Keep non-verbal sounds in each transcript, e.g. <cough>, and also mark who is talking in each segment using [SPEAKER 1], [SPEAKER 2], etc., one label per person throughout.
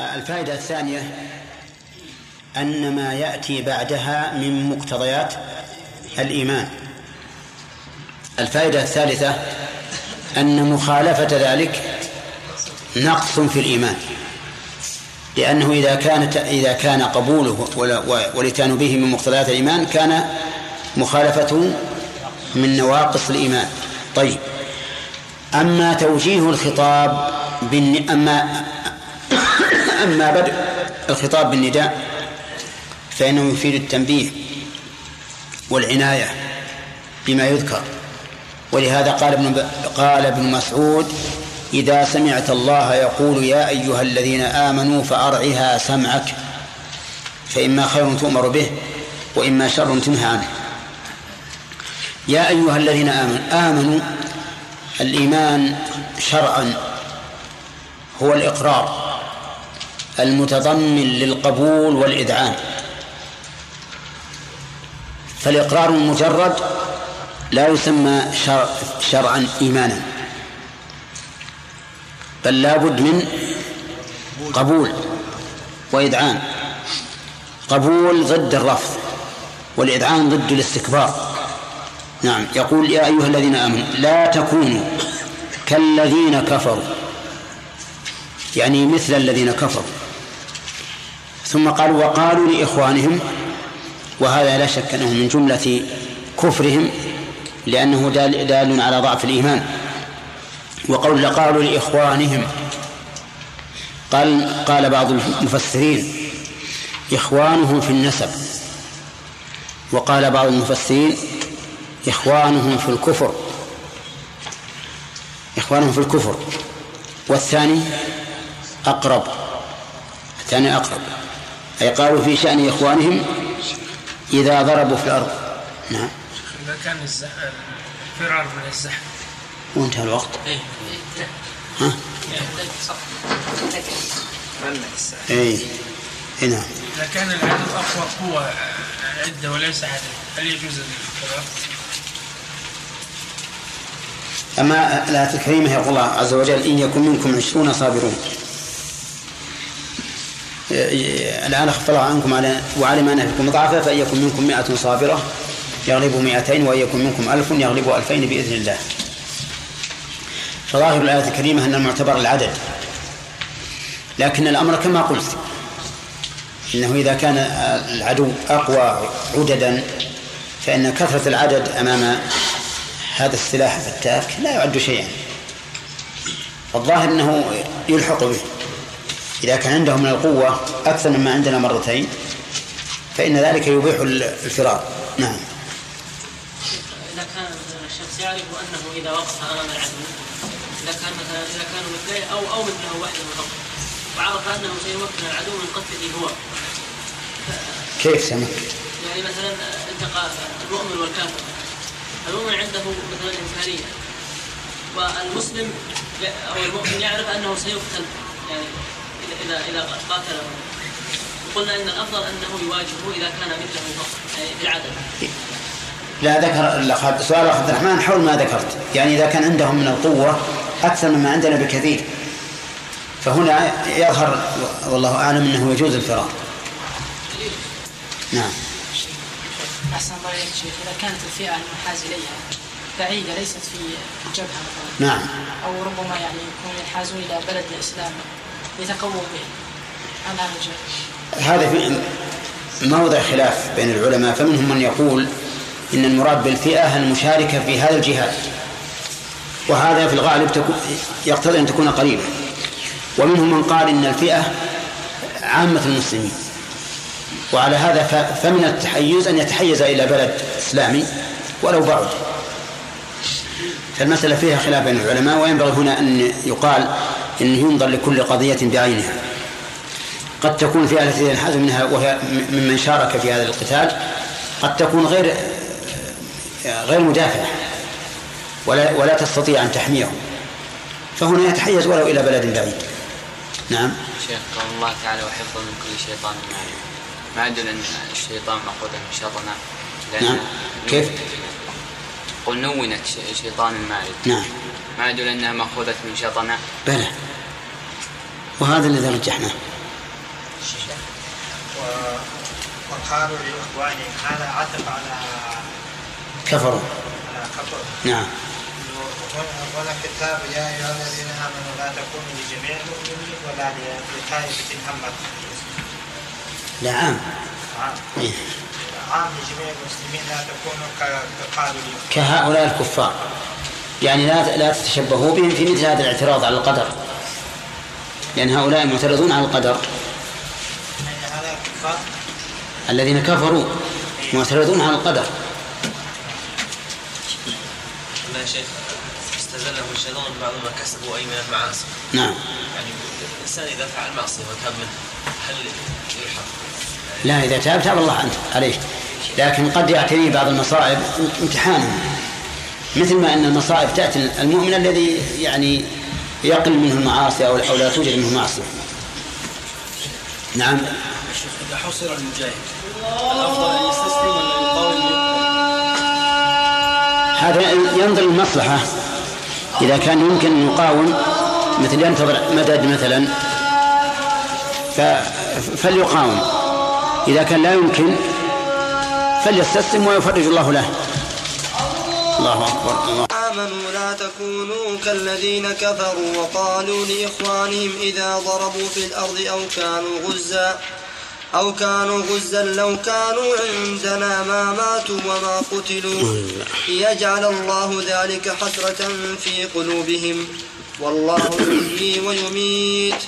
[SPEAKER 1] الفائدة الثانية أن ما يأتي بعدها من مقتضيات الإيمان. الفائدة الثالثة أن مخالفة ذلك نقص في الإيمان لأنه إذا كانت إذا كان قبوله والإتيان به من مقتضيات الإيمان كان مخالفته من نواقص الإيمان. طيب أما توجيه الخطاب بالن... أما أما بدء الخطاب بالنداء فإنه يفيد التنبيه والعناية بما يذكر. ولهذا قال ابن قال ابن مسعود إذا سمعت الله يقول يا أيها الذين آمنوا فأرعها سمعك فإما خير تؤمر به وإما شر تنهى عنه. يا أيها الذين آمنوا آمنوا الإيمان شرعا هو الإقرار. المتضمن للقبول والإذعان. فالإقرار المجرد لا يسمى شرع شرعا إيمانا. بل لا بد من قبول وإذعان. قبول ضد الرفض والإذعان ضد الاستكبار. نعم يقول يا أيها الذين آمنوا لا تكونوا كالذين كفروا. يعني مثل الذين كفروا. ثم قال وقالوا لإخوانهم وهذا لا شك أنه من جملة كفرهم لأنه دال, دال على ضعف الإيمان. وقول قالوا لإخوانهم قال قال بعض المفسرين إخوانهم في النسب. وقال بعض المفسرين إخوانهم في الكفر. إخوانهم في الكفر. والثاني أقرب. الثاني أقرب. أي قالوا في شأن إخوانهم إذا ضربوا في الأرض. نعم.
[SPEAKER 2] إذا كان الفرار من الزحف.
[SPEAKER 1] وانتهى الوقت.
[SPEAKER 2] إيه.
[SPEAKER 1] ها؟ اي نعم.
[SPEAKER 2] إذا كان العدد أقوى قوة عدة وليس عدد هل يجوز الفرار؟
[SPEAKER 1] أما الآية الكريمة يقول الله عز وجل إن يكن منكم عشرون صابرون. الآن خف الله عنكم على وعلم أن فيكم ضعفا فإن يكن منكم مئة صابرة يغلبوا مئتين وإن يكن منكم ألف يغلبوا ألفين بإذن الله. فظاهر الآية الكريمة أن المعتبر العدد. لكن الأمر كما قلت إنه إذا كان العدو أقوى عددا فإن كثرة العدد أمام هذا السلاح الفتاك لا يعد شيئا. الظاهر أنه يلحق به. إذا كان عنده من القوة أكثر مما عندنا مرتين فإن ذلك يبيح الفرار. نعم.
[SPEAKER 3] إذا كان الشخص يعرف أنه إذا وقف أمام العدو إذا كان مثلا إذا كانوا مثلين أو أو مثله وحده فقط وعرف أنه سيمكن العدو من قتله هو.
[SPEAKER 1] كيف سمك؟
[SPEAKER 3] يعني مثلا التقى المؤمن والكافر. المؤمن عنده مثلا إمكانية والمسلم أو المؤمن يعرف أنه سيقتل. يعني إذا إذا قاتله. وقلنا أن الأفضل أنه يواجهه إذا كان مثله فقط يعني بالعدد.
[SPEAKER 1] لا ذكر سؤال عبد الرحمن حول ما ذكرت. يعني إذا كان عندهم من القوة أكثر مما عندنا بكثير. فهنا يظهر والله أعلم أنه يجوز الفرار نعم.
[SPEAKER 4] أحسن الله شيخ. إذا كانت الفئة المنحاز إليها بعيدة ليست في الجبهة مثلا.
[SPEAKER 1] نعم.
[SPEAKER 4] أو ربما يعني يكون ينحازون إلى بلد الإسلام. به. هذا
[SPEAKER 1] هذا في موضع خلاف بين العلماء فمنهم من يقول إن المراد بالفئة المشاركة في هذا الجهاد. وهذا في الغالب يقتضي أن تكون قريبة ومنهم من قال إن الفئة عامة المسلمين. وعلى هذا فمن التحيز أن يتحيز إلى بلد إسلامي ولو بعد. فالمسألة فيها خلاف بين العلماء وينبغي هنا أن يقال أنه ينظر لكل قضية بعينها. قد تكون الفئة التي ينحاز منها وهي ممن شارك في هذا القتال قد تكون غير غير مدافعة ولا ولا تستطيع أن تحميهم. فهنا يتحيز ولو إلى بلد بعيد. نعم.
[SPEAKER 5] شيخ قول الله تعالى وحفظا من كل شيطان ما أن الشيطان مأخوذ من شطنا
[SPEAKER 1] نعم. كيف؟
[SPEAKER 5] قل نونت شيطان المارد
[SPEAKER 1] نعم.
[SPEAKER 5] ما يدل أنها مأخوذة من شطنا
[SPEAKER 1] بلى. وهذا الذي رجحناه.
[SPEAKER 6] وقالوا لإخوانهم هذا عطف على
[SPEAKER 1] كفروا.
[SPEAKER 6] على كفر.
[SPEAKER 1] نعم.
[SPEAKER 6] هنا كتاب يا أيها الذين آمنوا لا تكونوا لجميع المؤمنين ولا لطائفة همت
[SPEAKER 1] لا عام
[SPEAKER 6] عام
[SPEAKER 1] إيه.
[SPEAKER 6] عام لجميع المسلمين لا تكونوا ك- كقالوا لي
[SPEAKER 1] كهؤلاء الكفار. يعني لا لا تتشبهوا بهم في مثل هذا الاعتراض على القدر. لأن هؤلاء معترضون على القدر.
[SPEAKER 6] يعني
[SPEAKER 1] الذين كفروا معترضون على القدر.
[SPEAKER 7] يا شيخ استزلهم الشيطان بعض ما كسبوا أي من المعاصي.
[SPEAKER 1] نعم.
[SPEAKER 7] يعني الإنسان إذا فعل معصية وتاب منها هل يلحق
[SPEAKER 1] لا إذا تاب تاب الله عنه عليه لكن قد يعتريه بعض المصائب امتحانا. مثل ما أن المصائب تأتي المؤمن الذي يعني يقل منه المعاصي أو أو لا توجد منه معصية. نعم.
[SPEAKER 8] إذا حصر المجاهد الأفضل أن يستسلم ولا يقاوم
[SPEAKER 1] هذا ينظر للمصلحة. إذا كان يمكن أن يقاوم مثل ينتظر مدد مثلا. فليقاوم. إذا كان لا يمكن فليستسلم ويفرج الله له. الله أكبر الله
[SPEAKER 9] آمنوا لا تكونوا كالذين كفروا وقالوا لإخوانهم إذا ضربوا في الأرض أو كانوا غزا. أو كانوا غزا لو كانوا عندنا ما ماتوا وما قتلوا. ليجعل الله ذلك حسرة في قلوبهم. والله يحيي ويميت.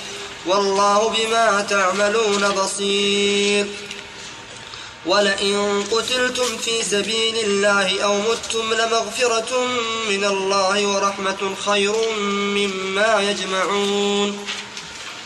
[SPEAKER 9] والله بما تعملون بصير. ولئن قتلتم في سبيل الله أو متم لمغفرة من الله ورحمة خير مما يجمعون.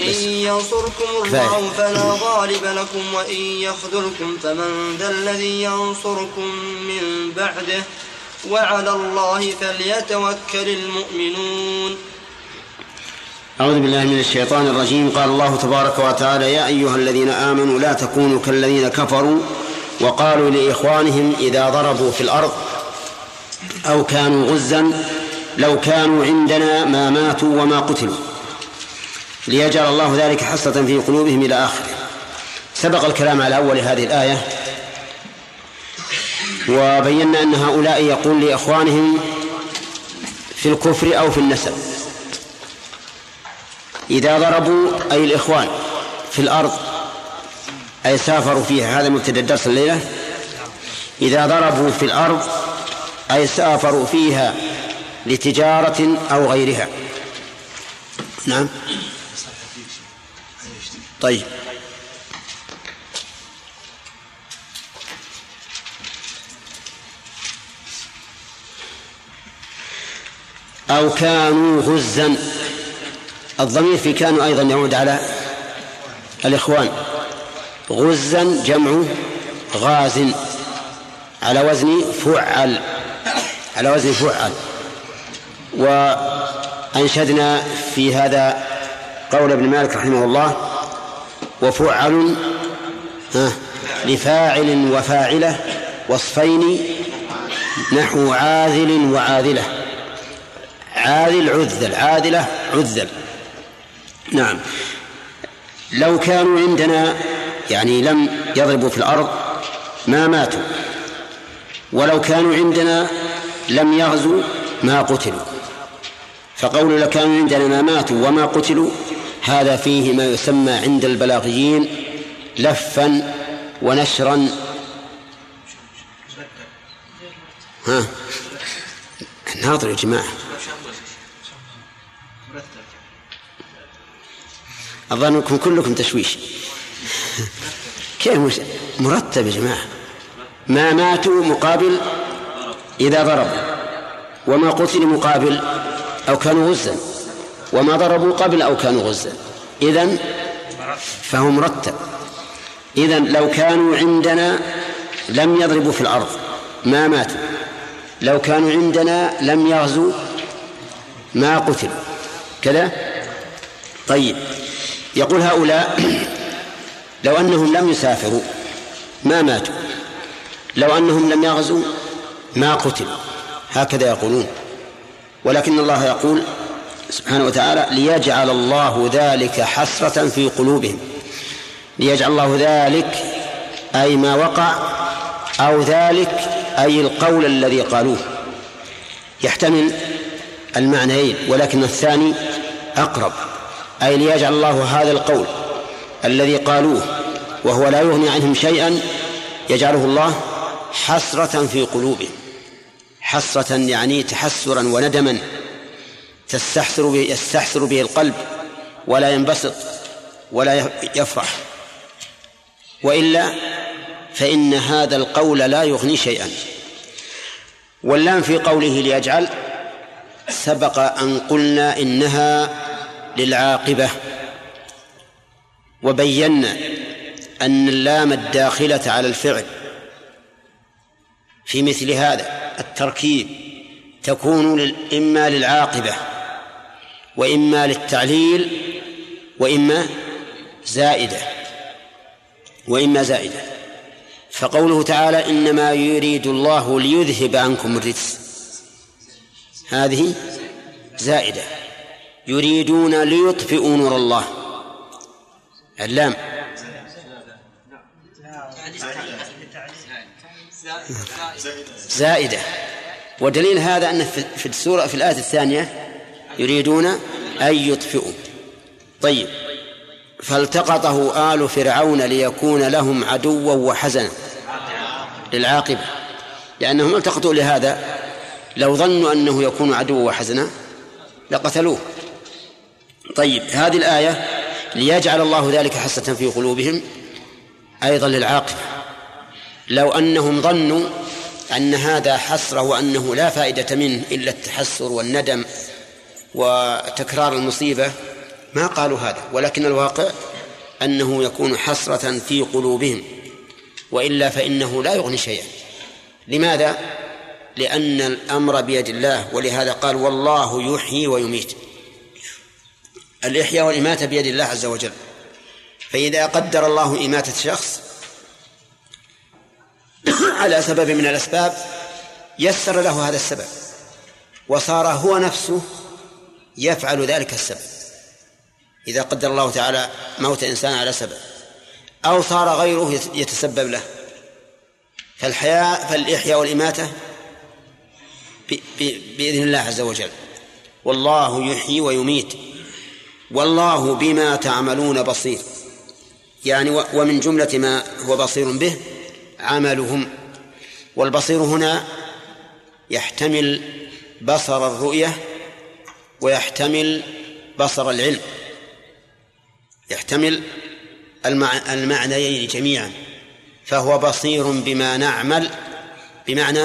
[SPEAKER 9] إن ينصركم الله فلا غالب لكم وإن يخذلكم فمن ذا الذي ينصركم من بعده. وعلى الله فليتوكل المؤمنون.
[SPEAKER 1] أعوذ بالله من الشيطان الرجيم. قال الله تبارك وتعالى يا أيها الذين آمنوا لا تكونوا كالذين كفروا وقالوا لإخوانهم إذا ضربوا في الأرض أو كانوا غزا لو كانوا عندنا ما ماتوا وما قتلوا. ليجعل الله ذلك حسرة في قلوبهم إلى آخره. سبق الكلام على أول هذه الآية وبينا أن هؤلاء يقول لإخوانهم في الكفر أو في النسب. إذا ضربوا أي الإخوان في الأرض أي سافروا فيها هذا مبتدأ الدرس الليلة. إذا ضربوا في الأرض أي سافروا فيها لتجارة أو غيرها. نعم. طيب. أو كانوا غزا الضمير في كانوا أيضا يعود على الإخوان. غزا جمع غاز. على وزن فعل. على وزن فعل. وأنشدنا في هذا قول ابن مالك رحمه الله وفعل لفاعل وفاعلة وصفين نحو عاذل وعاذلة. عاذل عذل عاذلة عذل. نعم. لو كانوا عندنا يعني لم يضربوا في الأرض ما ماتوا. ولو كانوا عندنا لم يغزوا ما قتلوا. فقول لو كانوا عندنا ما ماتوا وما قتلوا هذا فيه ما يسمى عند البلاغيين لفا ونشرا. ها؟ ناظر يا جماعة. أظنكم كلكم تشويش. كيف مش مرتب يا جماعة. ما ماتوا مقابل إذا ضربوا. وما قتلوا مقابل أو كانوا غزا. وما ضربوا قبل أو كانوا غزا إذن فهو مرتب إذن لو كانوا عندنا لم يضربوا في الأرض. ما ماتوا. لو كانوا عندنا لم يغزوا ما قتلوا. كذا؟ طيب. يقول هؤلاء <clears throat> لو أنهم لم يسافروا ما ماتوا. لو أنهم لم يغزوا ما قتلوا. هكذا يقولون. ولكن الله يقول سبحانه وتعالى ليجعل الله ذلك حسرة في قلوبهم. ليجعل الله ذلك أي ما وقع أو ذلك أي القول الذي قالوه. يحتمل المعنيين ولكن الثاني أقرب. أي ليجعل الله هذا القول الذي قالوه وهو لا يغني عنهم شيئا يجعله الله حسرة في قلوبهم. حسرة يعني تحسرا وندما. تستحسر به يستحسر به القلب ولا ينبسط ولا يفرح. وإلا فإن هذا القول لا يغني شيئا. واللام في قوله ليجعل سبق أن قلنا إنها للعاقبة. وبينا أن اللام الداخلة على الفعل في مثل هذا التركيب تكون إما للعاقبة وإما للتعليل وإما زائدة وإما زائدة. فقوله تعالى إنما يريد الله ليذهب عنكم الرجس. هذه زائدة. يريدون ليطفئوا نور الله. اللام. زائدة. ودليل هذا أن في السورة في الآية الثانية يريدون أن يطفئوا. طيب. فالتقطه آل فرعون ليكون لهم عدوا وحزنا للعاقبة. لأنهم التقطوا لهذا لو ظنوا أنه يكون عدوا وحزنا لقتلوه. طيب. هذه الآية ليجعل الله ذلك حسة في قلوبهم أيضا للعاقبة. لو أنهم ظنوا أن هذا حسرة وأنه لا فائدة منه إلا التحسر والندم وتكرار المصيبة ما قالوا هذا ولكن الواقع أنه يكون حسرة في قلوبهم وإلا فإنه لا يغني شيئا. لماذا؟ لأن الأمر بيد الله ولهذا قال والله يحيي ويميت. الإحياء والإماتة بيد الله عز وجل. فإذا قدر الله إماتة شخص <coughs> على سبب من الأسباب يسر له هذا السبب وصار هو نفسه يفعل ذلك السبب. إذا قدر الله تعالى موت إنسان على سبب. أو صار غيره يتسبب له. فالحياة فالإحياء والإماتة بإذن الله عز وجل. والله يحيي ويميت. والله بما تعملون بصير. يعني ومن جملة ما هو بصير به عملهم. والبصير هنا يحتمل بصر الرؤية ويحتمل بصر العلم. يحتمل المعنيين جميعا. فهو بصير بما نعمل بمعنى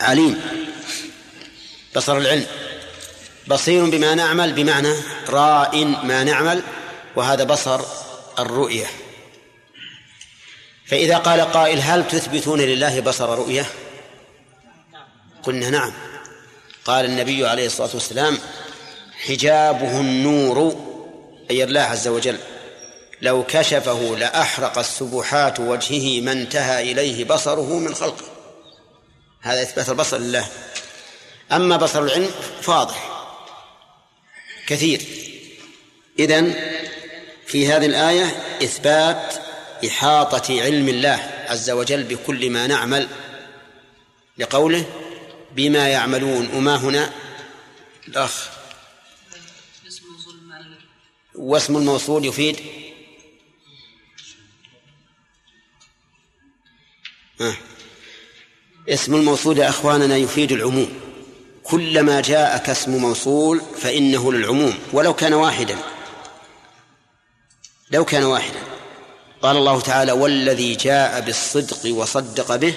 [SPEAKER 1] عليم. بصر العلم. بصير بما نعمل بمعنى راء ما نعمل وهذا بصر الرؤية. فإذا قال قائل هل تثبتون لله بصر رؤية؟ قلنا نعم. قال النبي عليه الصلاة والسلام حجابه النور أي الله عز وجل. لو كشفه لأحرق السبحات وجهه ما انتهى إليه بصره من خلقه. هذا إثبات البصر لله. أما بصر العلم فاضح كثير. إذن في هذه الآية إثبات إحاطة علم الله عز وجل بكل ما نعمل لقوله بما يعملون. وما هنا؟ الأخ. واسم الموصول يفيد؟ آه. اسم الموصول يا أخواننا يفيد العموم. كلما جاءك اسم موصول فإنه للعموم ولو كان واحدا. لو كان واحدا. قال الله تعالى والذي جاء بالصدق وصدق به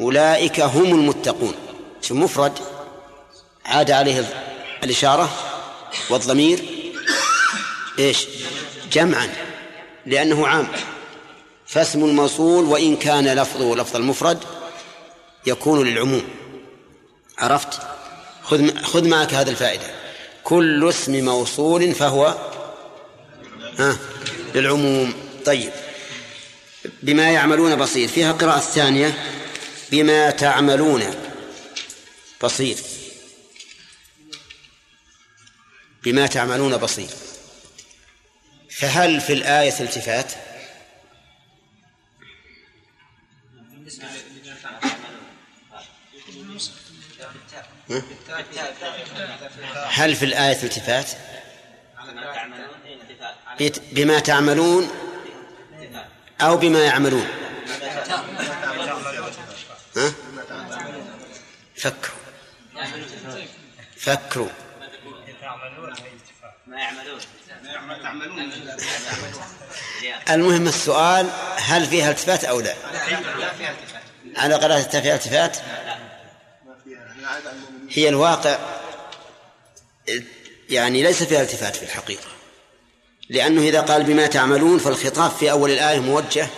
[SPEAKER 1] أولئك هم المتقون. شو مفرد؟ عاد عليه الإشارة والضمير. إيش؟ جمعا لأنه عام. فاسم الموصول وإن كان لفظه لفظ المفرد يكون للعموم. عرفت؟ خذ خذ معك هذه الفائدة. كل اسم موصول فهو ها للعموم. طيب. بما يعملون بصير. فيها قراءة ثانية بما تعملون. بصير. بما تعملون بصير. فهل في الآية التفات؟ هل في الآية التفات؟ بما تعملون أو بما يعملون. ها؟ فكروا. فكروا. المهم السؤال هل فيها التفات أو لا؟ على قراءة فيها التفات؟ هي الواقع يعني ليس فيها التفات في الحقيقة. لأنه إذا قال بما تعملون فالخطاب في أول الآية موجه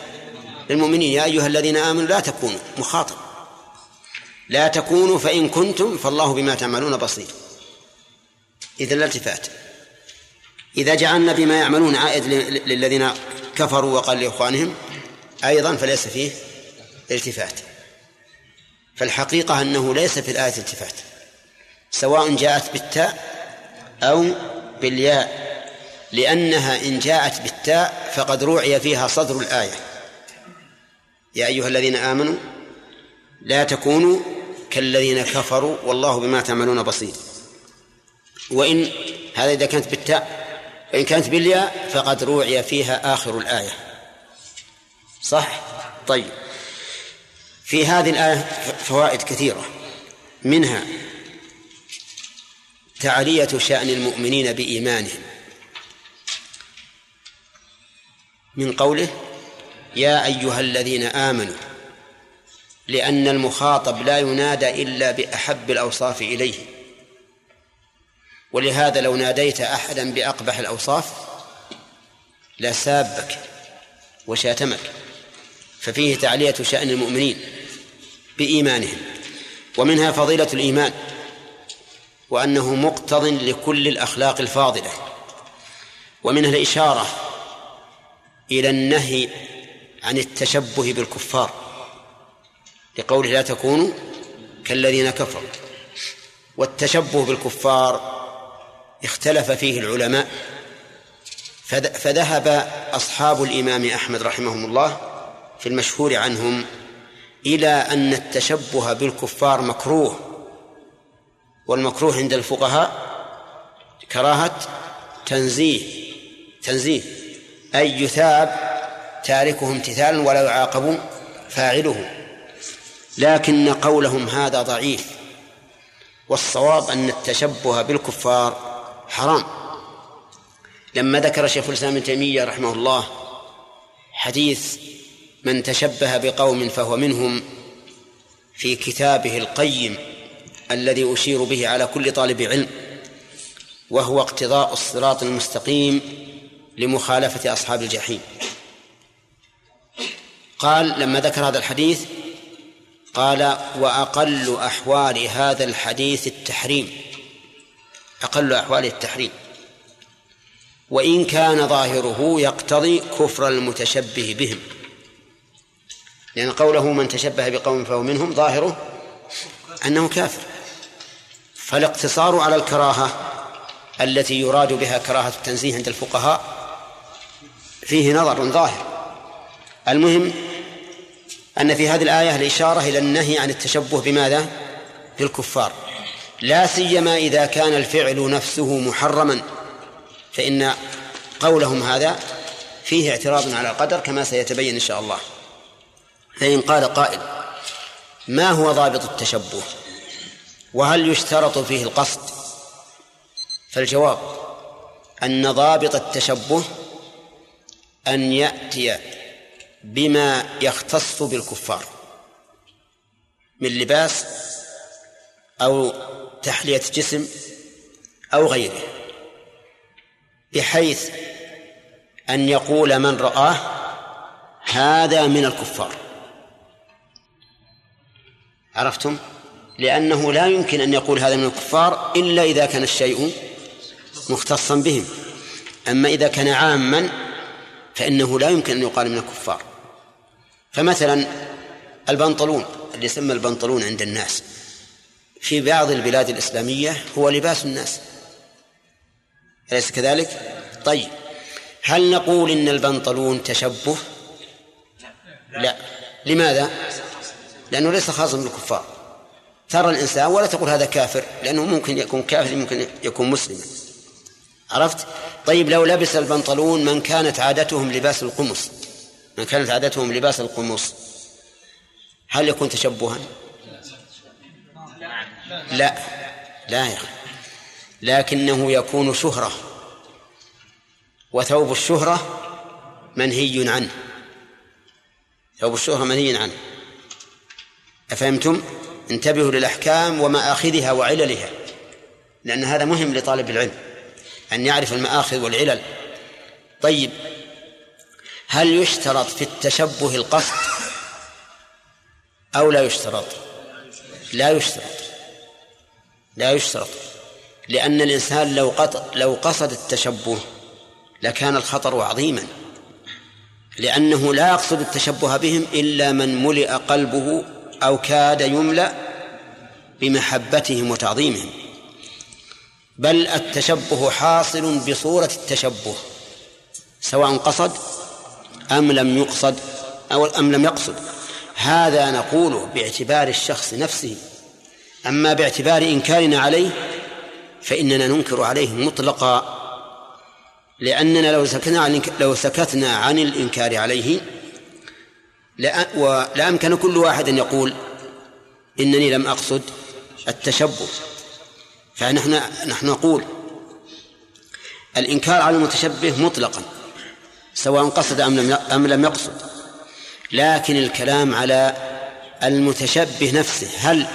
[SPEAKER 1] للمؤمنين يا أيها الذين آمنوا لا تكونوا مخاطب. لا تكونوا فإن كنتم فالله بما تعملون بصير. إذا لا التفات. إذا جعلنا بما يعملون عائد للذين كفروا وقال لإخوانهم أيضا فليس فيه التفات. فالحقيقة أنه ليس في الآية التفات. سواء جاءت بالتاء أو بالياء. لأنها إن جاءت بالتاء فقد روعي فيها صدر الآية. يا أيها الذين آمنوا لا تكونوا كالذين كفروا والله بما تعملون بصير. وإن هذا إذا كانت بالتاء وإن كانت بالياء فقد روعي فيها آخر الآية. صح؟ طيب. في هذه الآية فوائد كثيرة. منها تعلية شأن المؤمنين بإيمانهم. من قوله يا أيها الذين آمنوا لأن المخاطب لا ينادى إلا بأحب الأوصاف إليه. ولهذا لو ناديت أحدا بأقبح الأوصاف لسابك وشاتمك ففيه تعلية شأن المؤمنين بإيمانهم. ومنها فضيلة الإيمان وأنه مقتض لكل الأخلاق الفاضلة. ومنها الإشارة إلى النهي عن التشبه بالكفار. لقوله لا تكونوا كالذين كفروا. والتشبه بالكفار اختلف فيه العلماء فذهب أصحاب الإمام أحمد رحمهم الله في المشهور عنهم إلى أن التشبه بالكفار مكروه والمكروه عند الفقهاء كراهة تنزيه تنزيه أي يثاب تاركه امتثالا ولا يعاقب فاعله. لكن قولهم هذا ضعيف. والصواب أن التشبه بالكفار حرام. لما ذكر شيخ الإسلام ابن تيمية رحمه الله حديث من تشبه بقوم فهو منهم في كتابه القيم الذي أشير به على كل طالب علم وهو اقتضاء الصراط المستقيم لمخالفة أصحاب الجحيم. قال لما ذكر هذا الحديث قال وأقل أحوال هذا الحديث التحريم. أقل أحواله التحريم. وإن كان ظاهره يقتضي كفر المتشبه بهم. لأن قوله من تشبه بقوم فهو منهم ظاهره أنه كافر. فالاقتصار على الكراهة التي يراد بها كراهة التنزيه عند الفقهاء فيه نظر ظاهر. المهم أن في هذه الآية الإشارة إلى النهي عن التشبه بماذا؟ بالكفار. لا سيما إذا كان الفعل نفسه محرما. فإن قولهم هذا فيه اعتراض على القدر كما سيتبين إن شاء الله. فإن قال قائل ما هو ضابط التشبه؟ وهل يشترط فيه القصد؟ فالجواب أن ضابط التشبه أن يأتي بما يختص بالكفار من لباس أو تحلية جسم أو غيره بحيث أن يقول من رآه هذا من الكفار. عرفتم؟ لأنه لا يمكن أن يقول هذا من الكفار إلا إذا كان الشيء مختصا بهم. أما إذا كان عاما فإنه لا يمكن أن يقال من الكفار. فمثلا البنطلون اللي يسمى البنطلون عند الناس في بعض البلاد الإسلامية هو لباس الناس أليس كذلك؟ طيب هل نقول إن البنطلون تشبه؟ لا لماذا؟ لأنه ليس خاصا بالكفار ترى الإنسان ولا تقول هذا كافر لأنه ممكن يكون كافر ممكن يكون مسلما عرفت؟ طيب لو لبس البنطلون من كانت عادتهم لباس القمص من كانت عادتهم لباس القمص هل يكون تشبها؟ لا. لا يا لكنه يكون شهرة. وثوب الشهرة منهي عنه. ثوب الشهرة منهي عنه. أفهمتم؟ انتبهوا للأحكام ومآخذها وعللها. لأن هذا مهم لطالب العلم. أن يعرف المآخذ والعلل. طيب. هل يشترط في التشبه القصد أو لا يشترط؟ لا يشترط. لا يشترط. لأن الإنسان لو لو قصد التشبه لكان الخطر عظيما. لأنه لا يقصد التشبه بهم إلا من ملئ قلبه أو كاد يملأ بمحبتهم وتعظيمهم. بل التشبه حاصل بصورة التشبه سواء قصد أم لم يقصد أو أم لم يقصد. هذا نقوله باعتبار الشخص نفسه. أما باعتبار إنكارنا عليه فإننا ننكر عليه مطلقا لأننا لو سكتنا لو سكتنا عن الإنكار عليه لأمكن كل واحد أن يقول إنني لم أقصد التشبه. فنحن نحن نقول الإنكار على المتشبه مطلقا. سواء قصد أم لم أم لم يقصد. لكن الكلام على المتشبه نفسه هل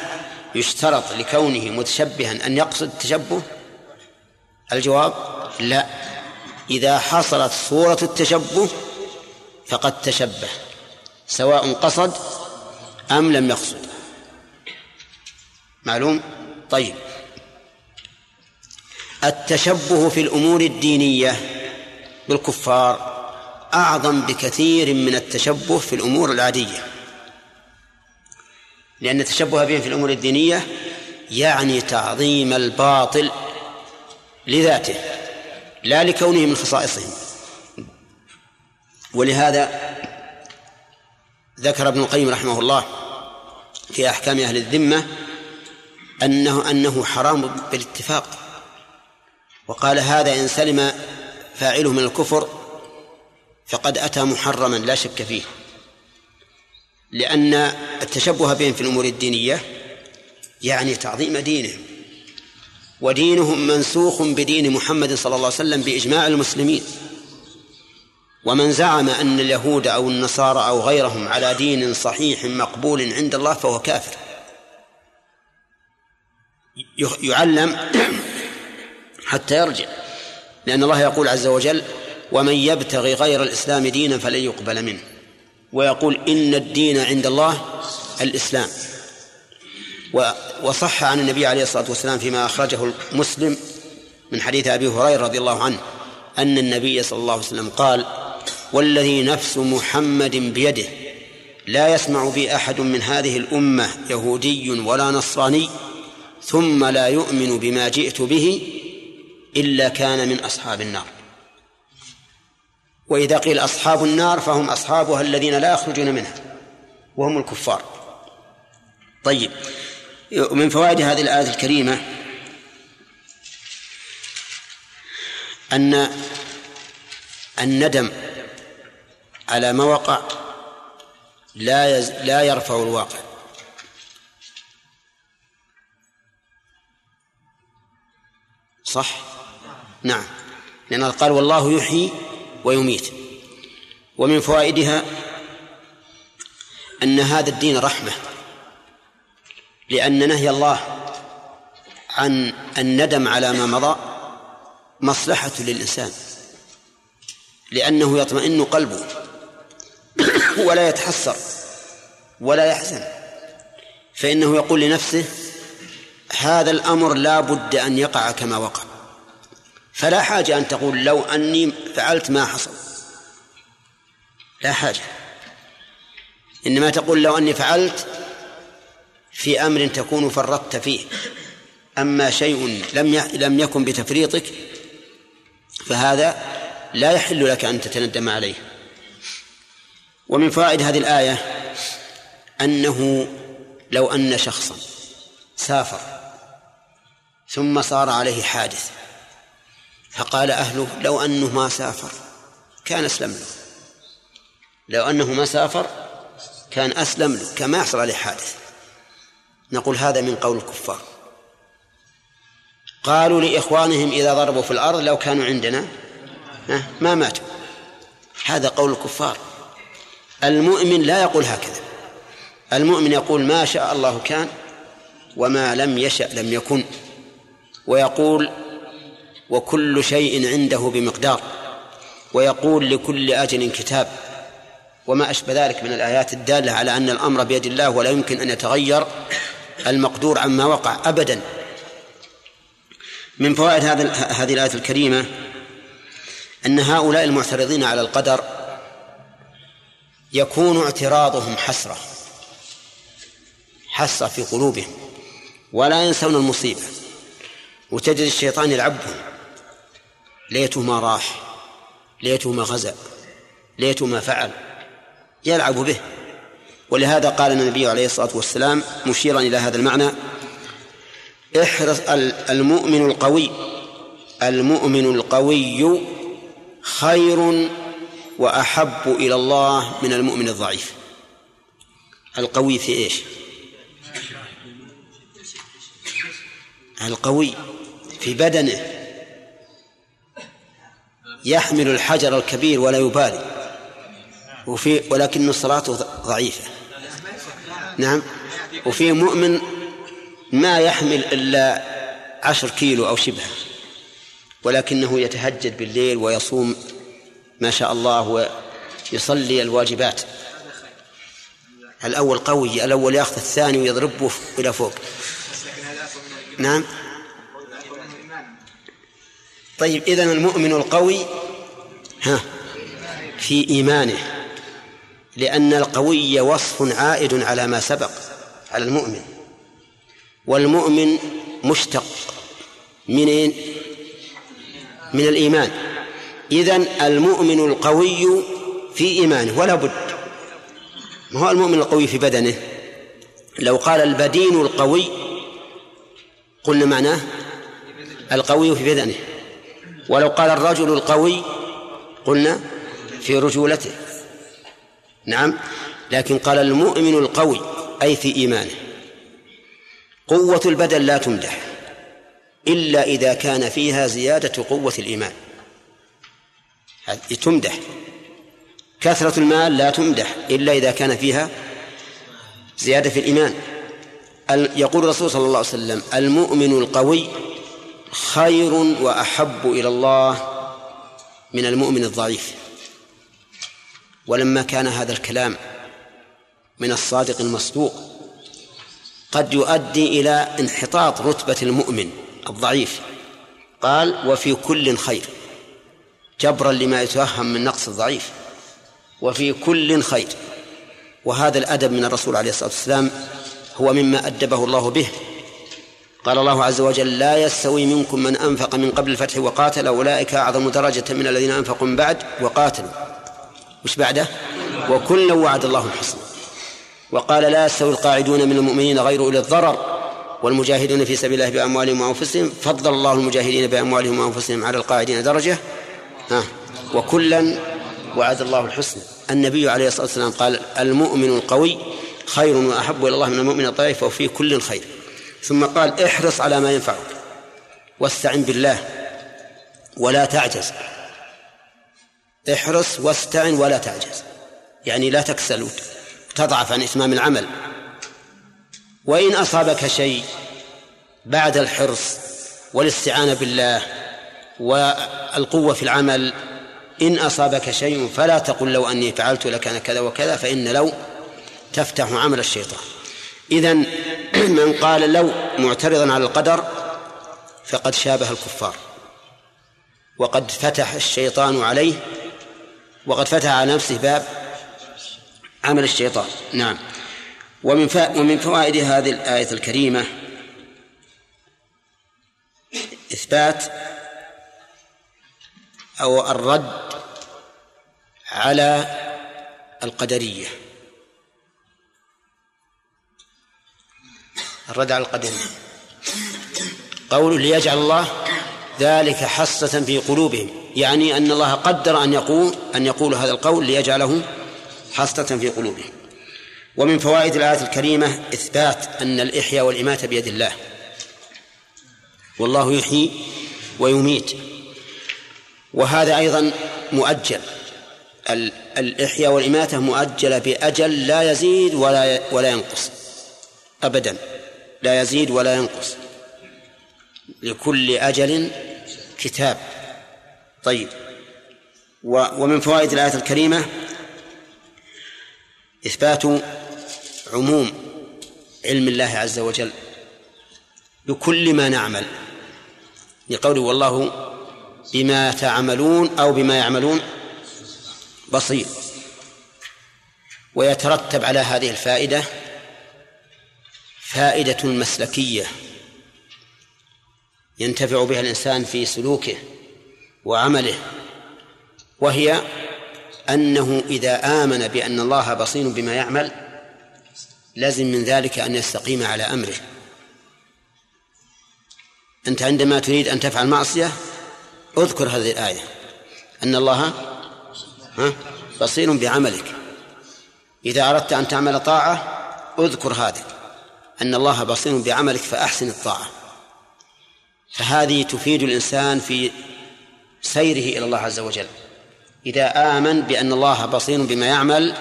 [SPEAKER 1] يشترط لكونه متشبها أن يقصد التشبه الجواب لا. إذا حصلت صورة التشبه فقد تشبه سواء قصد أم لم يقصد. معلوم؟ طيب. التشبه في الأمور الدينية بالكفار أعظم بكثير من التشبه في الأمور العادية. لأن التشبه بهم في الأمور الدينية يعني تعظيم الباطل لذاته لا لكونه من خصائصهم. ولهذا ذكر ابن القيم رحمه الله في أحكام أهل الذمة أنه أنه حرام بالاتفاق. وقال هذا إن سلم فاعله من الكفر فقد أتى محرما لا شك فيه لأن التشبه بهم في الأمور الدينية يعني تعظيم دينهم ودينهم منسوخ بدين محمد صلى الله عليه وسلم بإجماع المسلمين. ومن زعم أن اليهود أو النصارى أو غيرهم على دين صحيح مقبول عند الله فهو كافر. يعلم حتى يرجع لأن الله يقول عز وجل ومن يبتغي غير الإسلام دينا فلن يقبل منه. ويقول إن الدين عند الله الإسلام. وصح عن النبي عليه الصلاة والسلام فيما أخرجه مسلم من حديث أبي هريرة رضي الله عنه أن النبي صلى الله عليه وسلم قال والذي نفس محمد بيده لا يسمع بي أحد من هذه الأمة يهودي ولا نصراني ثم لا يؤمن بما جئت به إلا كان من أصحاب النار. وإذا قيل أصحاب النار فهم أصحابها الذين لا يخرجون منها وهم الكفار. طيب ومن فوائد هذه الآية الكريمة أن الندم على ما وقع لا يز... لا يرفع الواقع. صح؟ نعم. لأن قال والله يحيي ويميت. ومن فوائدها أن هذا الدين رحمة لأن نهي الله عن الندم على ما مضى مصلحة للإنسان لأنه يطمئن قلبه <coughs> ولا يتحسر ولا يحزن فإنه يقول لنفسه هذا الأمر لا بد أن يقع كما وقع. فلا حاجة أن تقول لو أني فعلت ما حصل. لا حاجة. إنما تقول لو أني فعلت في أمر تكون فرطت فيه. أما شيء لم لم يكن بتفريطك فهذا لا يحل لك أن تتندم عليه. ومن فوائد هذه الآية أنه لو أن شخصا سافر ثم صار عليه حادث فقال أهله لو أنه ما سافر كان أسلم له. لو أنه ما سافر كان أسلم له كما يحصل عليه حادث. نقول هذا من قول الكفار. قالوا لإخوانهم إذا ضربوا في الأرض لو كانوا عندنا ما ماتوا. هذا قول الكفار. المؤمن لا يقول هكذا. المؤمن يقول ما شاء الله كان وما لم يشأ لم يكن. ويقول وكل شيء عنده بمقدار ويقول لكل أجل كتاب. وما أشبه ذلك من الآيات الدالة على أن الأمر بيد الله ولا يمكن أن يتغير المقدور عما وقع أبدا. من فوائد هذا هذه الآية الكريمة أن هؤلاء المعترضين على القدر يكون اعتراضهم حسرة حسرة في قلوبهم ولا ينسون المصيبة وتجد الشيطان يلعبهم. ليته ما راح ليته ما غزا ليته ما فعل يلعب به. ولهذا قال النبي عليه الصلاة والسلام مشيرا إلى هذا المعنى احرص المؤمن القوي المؤمن القوي خير وأحب إلى الله من المؤمن الضعيف. القوي في إيش؟ القوي في بدنه. يحمل الحجر الكبير ولا يبالي. وفي ولكن صلاته ضعيفة. نعم. وفي مؤمن ما يحمل إلا عشر كيلو أو شبه. ولكنه يتهجد بالليل ويصوم ما شاء الله ويصلي الواجبات. الأول قوي الأول يأخذ الثاني ويضربه إلى فوق. نعم. طيب إذن المؤمن القوي ها في إيمانه لأن القوي وصف عائد على ما سبق على المؤمن والمؤمن مشتق من من الإيمان. إذن المؤمن القوي في إيمانه ولا بد ما هو المؤمن القوي في بدنه؟ لو قال البدين القوي قلنا معناه القوي في بدنه. ولو قال الرجل القوي قلنا في رجولته. نعم لكن قال المؤمن القوي أي في إيمانه. قوة البدن لا تمدح إلا إذا كان فيها زيادة قوة الإيمان. تمدح. كثرة المال لا تمدح إلا إذا كان فيها زيادة في الإيمان. يقول الرسول صلى الله عليه وسلم المؤمن القوي خير وأحب إلى الله من المؤمن الضعيف. ولما كان هذا الكلام من الصادق المصدوق قد يؤدي إلى انحطاط رتبة المؤمن الضعيف. قال وفي كل خير. جبرا لما يتوهم من نقص الضعيف. وفي كل خير. وهذا الأدب من الرسول عليه الصلاة والسلام هو مما أدبه الله به. قال الله عز وجل لا يستوي منكم من أنفق من قبل الفتح وقاتل أولئك أعظم درجة من الذين أنفقوا من بعد وقاتلوا. وش بعده? وكلا وعد الله الحسنى. وقال لا يستوي القاعدون من المؤمنين غير أولي الضرر والمجاهدون في سبيل الله بأموالهم وأنفسهم. فضل الله المجاهدين بأموالهم وأنفسهم على القاعدين درجة. ها. وكلا وعد الله الحسنى. النبي عليه الصلاة والسلام قال المؤمن القوي خير وأحب إلى الله من المؤمن الضعيف وفي كل خير. ثم قال احرص على ما ينفعك واستعن بالله ولا تعجز. احرص واستعن ولا تعجز. يعني لا تكسل وتضعف عن إتمام العمل. وإن أصابك شيء بعد الحرص والاستعانة بالله والقوة في العمل إن أصابك شيء فلا تقل لو أني فعلت لكان كذا وكذا فإن لو تفتح عمل الشيطان. إذن <clears throat> من قال لو معترضا على القدر فقد شابه الكفار. وقد فتح الشيطان عليه وقد فتح على نفسه باب عمل الشيطان. نعم. ومن ومن فوائد هذه الآية الكريمة إثبات أو الرد على القدرية. الرد على القدرية قول ليجعل الله ذلك حصة في قلوبهم. يعني أن الله قدر أن يقول أن يقول هذا القول ليجعله حصة في قلوبهم. ومن فوائد الآية الكريمة إثبات أن الإحياء والإماتة بيد الله. والله يحيي ويميت. وهذا أيضا مؤجل. الإحياء والإماتة مؤجلة بأجل لا يزيد ولا ولا ينقص. أبدا. لا يزيد ولا ينقص. لكل أجل كتاب. طيب. ومن فوائد الآية الكريمة إثبات عموم علم الله عز وجل بكل ما نعمل. لقوله والله بما تعملون أو بما يعملون بصير. ويترتب على هذه الفائدة فائدة مسلكية ينتفع بها الإنسان في سلوكه وعمله وهي أنه إذا آمن بأن الله بصير بما يعمل لازم من ذلك أن يستقيم على أمره. أنت عندما تريد أن تفعل معصية أذكر هذه الآية. أن الله بصير بعملك. إذا أردت أن تعمل طاعة أذكر هذه. أن الله بصير بعملك فأحسن الطاعة. فهذه تفيد الإنسان في سيره إلى الله عز وجل. إذا آمن بأن الله بصير بما يعمل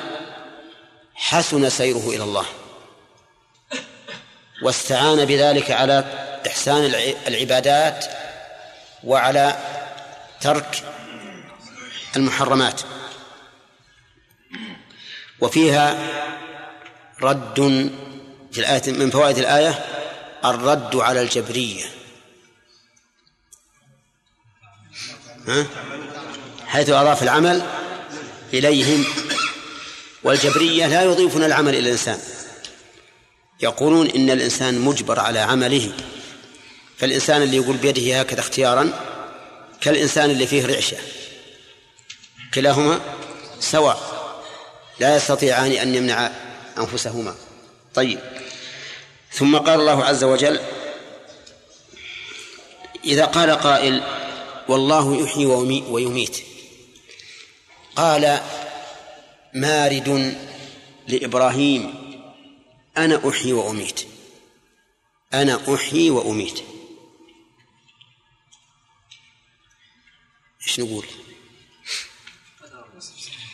[SPEAKER 1] حسن سيره إلى الله. واستعان بذلك على إحسان العبادات وعلى ترك المحرمات. وفيها رد في الآية من فوائد الآية الرد على الجبرية. ها؟ حيث أضاف العمل إليهم والجبرية لا يضيفون العمل إلى الإنسان. يقولون إن الإنسان مجبر على عمله فالإنسان اللي يقول بيده هكذا اختيارا كالإنسان اللي فيه رعشة. كلاهما سواء لا يستطيعان أن يمنع أنفسهما. طيب. ثم قال الله عز وجل إذا قال قائل والله يحيي ويميت. قال مارد لإبراهيم أنا أحيي وأميت. أنا أحيي وأميت. إيش نقول؟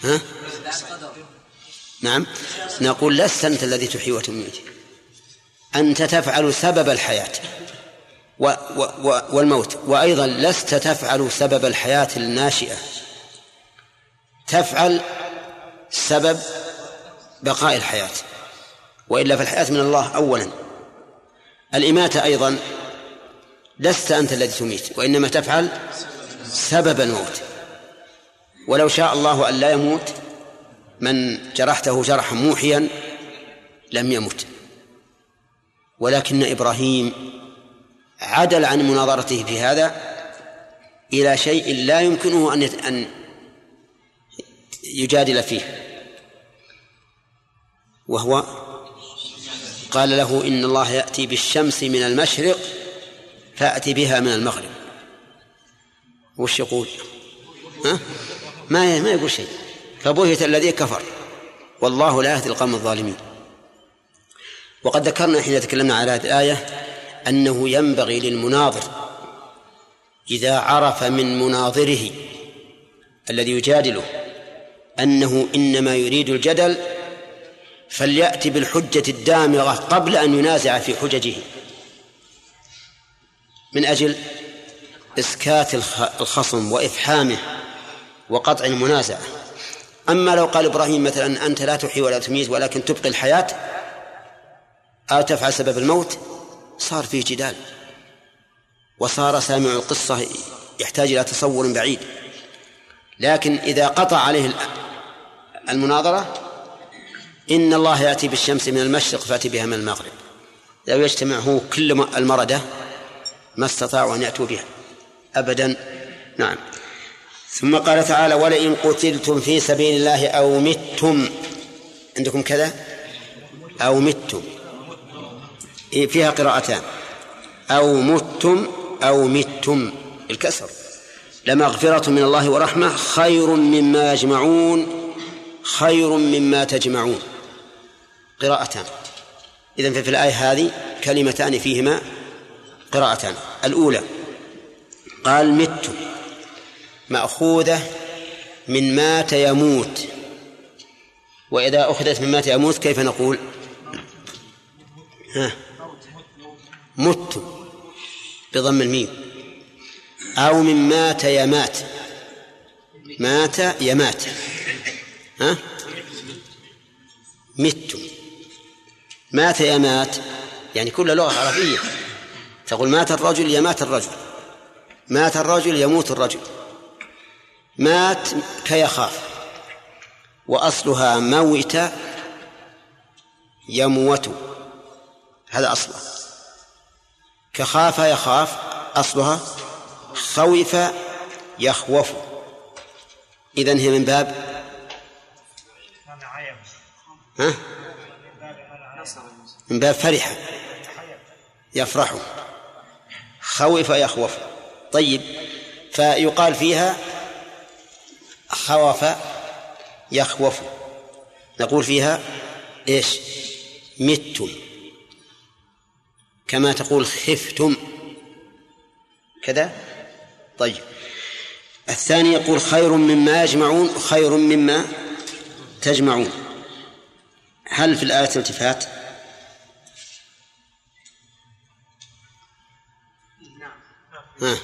[SPEAKER 1] ها؟ نعم. نقول لست أنت الذي تحيي وتميت. أنت تفعل سبب الحياة. و و والموت. وأيضا لست تفعل سبب الحياة الناشئة. تفعل سبب بقاء الحياة. وإلا فالحياة من الله أولا. الإماتة أيضا لست أنت الذي تميت وإنما تفعل سبب الموت. ولو شاء الله أن لا يموت من جرحته جرحا موحيا لم يمت. ولكن إبراهيم عدل عن مناظرته في هذا إلى شيء لا يمكنه أن أن يجادل فيه وهو قال له إن الله يأتي بالشمس من المشرق فأتي بها من المغرب. وش يقول؟ ها؟ ما ما يقول شيء. فبهت الذي كفر. والله لا يهدي القوم الظالمين. وقد ذكرنا حين تكلمنا على هذه الآية أنه ينبغي للمناظر إذا عرف من مناظره الذي يجادله أنه إنما يريد الجدل فليأتي بالحجة الدامغة قبل أن ينازع في حججه. من أجل إسكات الخصم وإفحامه وقطع المنازعة. أما لو قال إبراهيم مثلا أنت لا تحيي ولا تميت ولكن تبقي الحياة أو تفعل سبب الموت صار فيه جدال. وصار سامع القصة يحتاج إلى تصور بعيد. لكن إذا قطع عليه المناظرة إن الله يأتي بالشمس من المشرق فأتي بها من المغرب. لو يجتمع هو كل المردة ما استطاعوا أن يأتوا بها. أبدا نعم. ثم قال تعالى ولئن قتلتم في سبيل الله أو متم عندكم كذا؟ أو متم. فيها قراءتان. أو متم أو متم. الكسر. لمغفرة من الله ورحمة خير مما يجمعون خير مما تجمعون. قراءتان. إذن ففي الآية هذه كلمتان فيهما قراءتان. الأولى قال مت. مأخوذة من مات يموت. وإذا أخذت من مات يموت كيف نقول؟ ها. مت بضم الميم. أو من مات يمات مات. يمات ها؟ مت. مات يمات يعني كل لغة عربية. تقول مات الرجل يمات الرجل. مات الرجل يموت الرجل. مات كيخاف وأصلها موت يموت. هذا أصله. كخاف يخاف أصلها خوف يخوف. إذن هي من باب. ها؟ من باب فرح يفرح. خوف يخوف. طيب فيقال فيها خوف يخوف. نقول فيها إيش؟ متم كما تقول خفتم. كذا؟ طيب. الثاني يقول خير مما يجمعون خير مما تجمعون. هل في الآية التفات ها.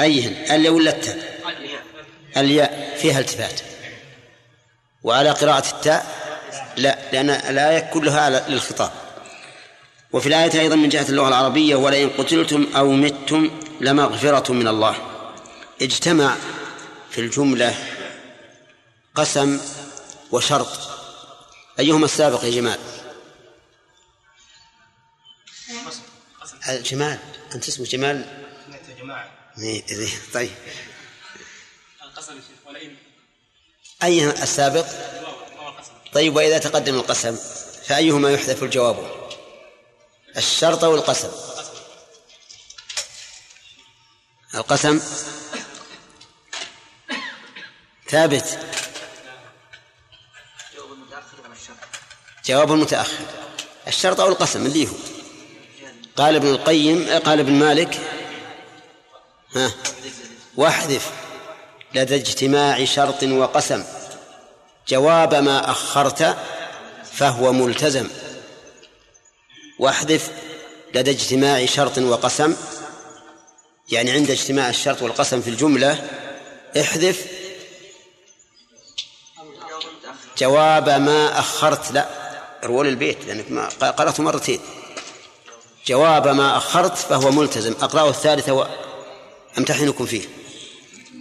[SPEAKER 1] أيهن. الياء ولا التاء؟ الياء. فيها التفات. وعلى قراءة التاء؟ لا. لأن الآية كلها للخطاب. وفي الآية أيضا من جهة اللغة العربية ولئن قتلتم أو متم لمغفرة من الله. اجتمع في الجملة قسم وشرط. أيهما السابق يا جمال؟ جمال أنت اسمه جمال؟ طيب. القسم ولئن أي السابق؟ طيب وإذا تقدم القسم فأيهما يحذف الجواب؟ الشرط أو القسم القسم ثابت. جواب المتأخر الشرط أو القسم اللي هو. قال ابن القيم قال ابن مالك. ها؟ واحذف. لدى اجتماع شرط وقسم. جواب ما أخرت فهو ملتزم. واحذف لدى اجتماع شرط وقسم. يعني عند اجتماع الشرط والقسم في الجملة احذف. جواب ما أخرت. لا رول البيت لأنك ما قرأته مرتين. جواب ما أخرت فهو ملتزم. أقرأه الثالثة وأمتحنكم فيه.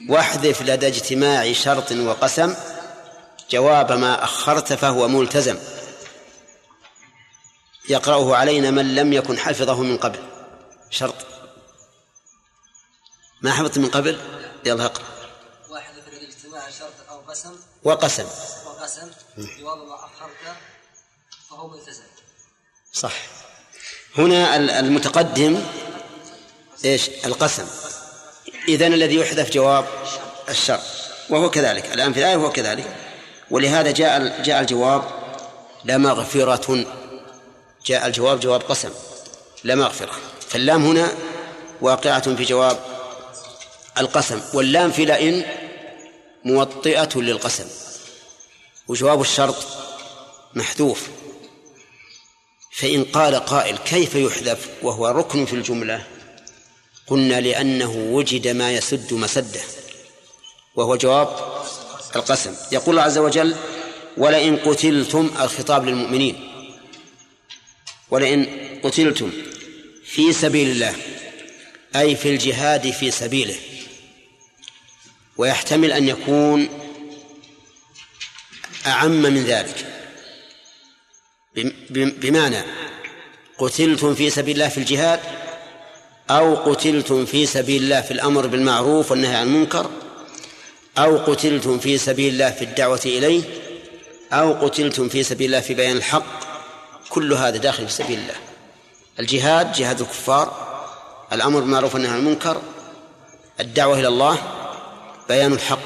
[SPEAKER 1] واحذف لدى اجتماع شرط وقسم. جواب ما أخرت فهو ملتزم. يقرأه علينا من لم يكن حفظه من قبل. شرط. ما حفظت من قبل؟ يلا اقرأ.
[SPEAKER 10] واحذف لدى اجتماع شرط أو قسم.
[SPEAKER 1] وقسم.
[SPEAKER 10] وقسم. جواب ما أخرت فهو ملتزم.
[SPEAKER 1] صح. هنا المتقدم إيش؟ القسم. إذن الذي يحذف جواب الشر وهو كذلك. الآن في الآية هو كذلك. ولهذا جاء جاء الجواب لمغفرة جاء الجواب جواب قسم لمغفرة فاللام هنا واقعة في جواب القسم واللام في لئن موطئة للقسم. وجواب الشرط محذوف. فإن قال قائل كيف يحذف وهو ركن في الجملة؟ قلنا لأنه وجد ما يسد مسده. وهو جواب القسم. يقول الله عز وجل ولئن قتلتم الخطاب للمؤمنين. ولئن قتلتم في سبيل الله أي في الجهاد في سبيله. ويحتمل أن يكون أعم من ذلك. بمعنى قتلتم في سبيل الله في الجهاد أو قتلتم في سبيل الله في الأمر بالمعروف والنهي عن المنكر أو قتلتم في سبيل الله في الدعوة إليه أو قتلتم في سبيل الله في بيان الحق كل هذا داخل في سبيل الله. الجهاد جهاد الكفار الأمر بالمعروف والنهي عن المنكر الدعوة إلى الله بيان الحق.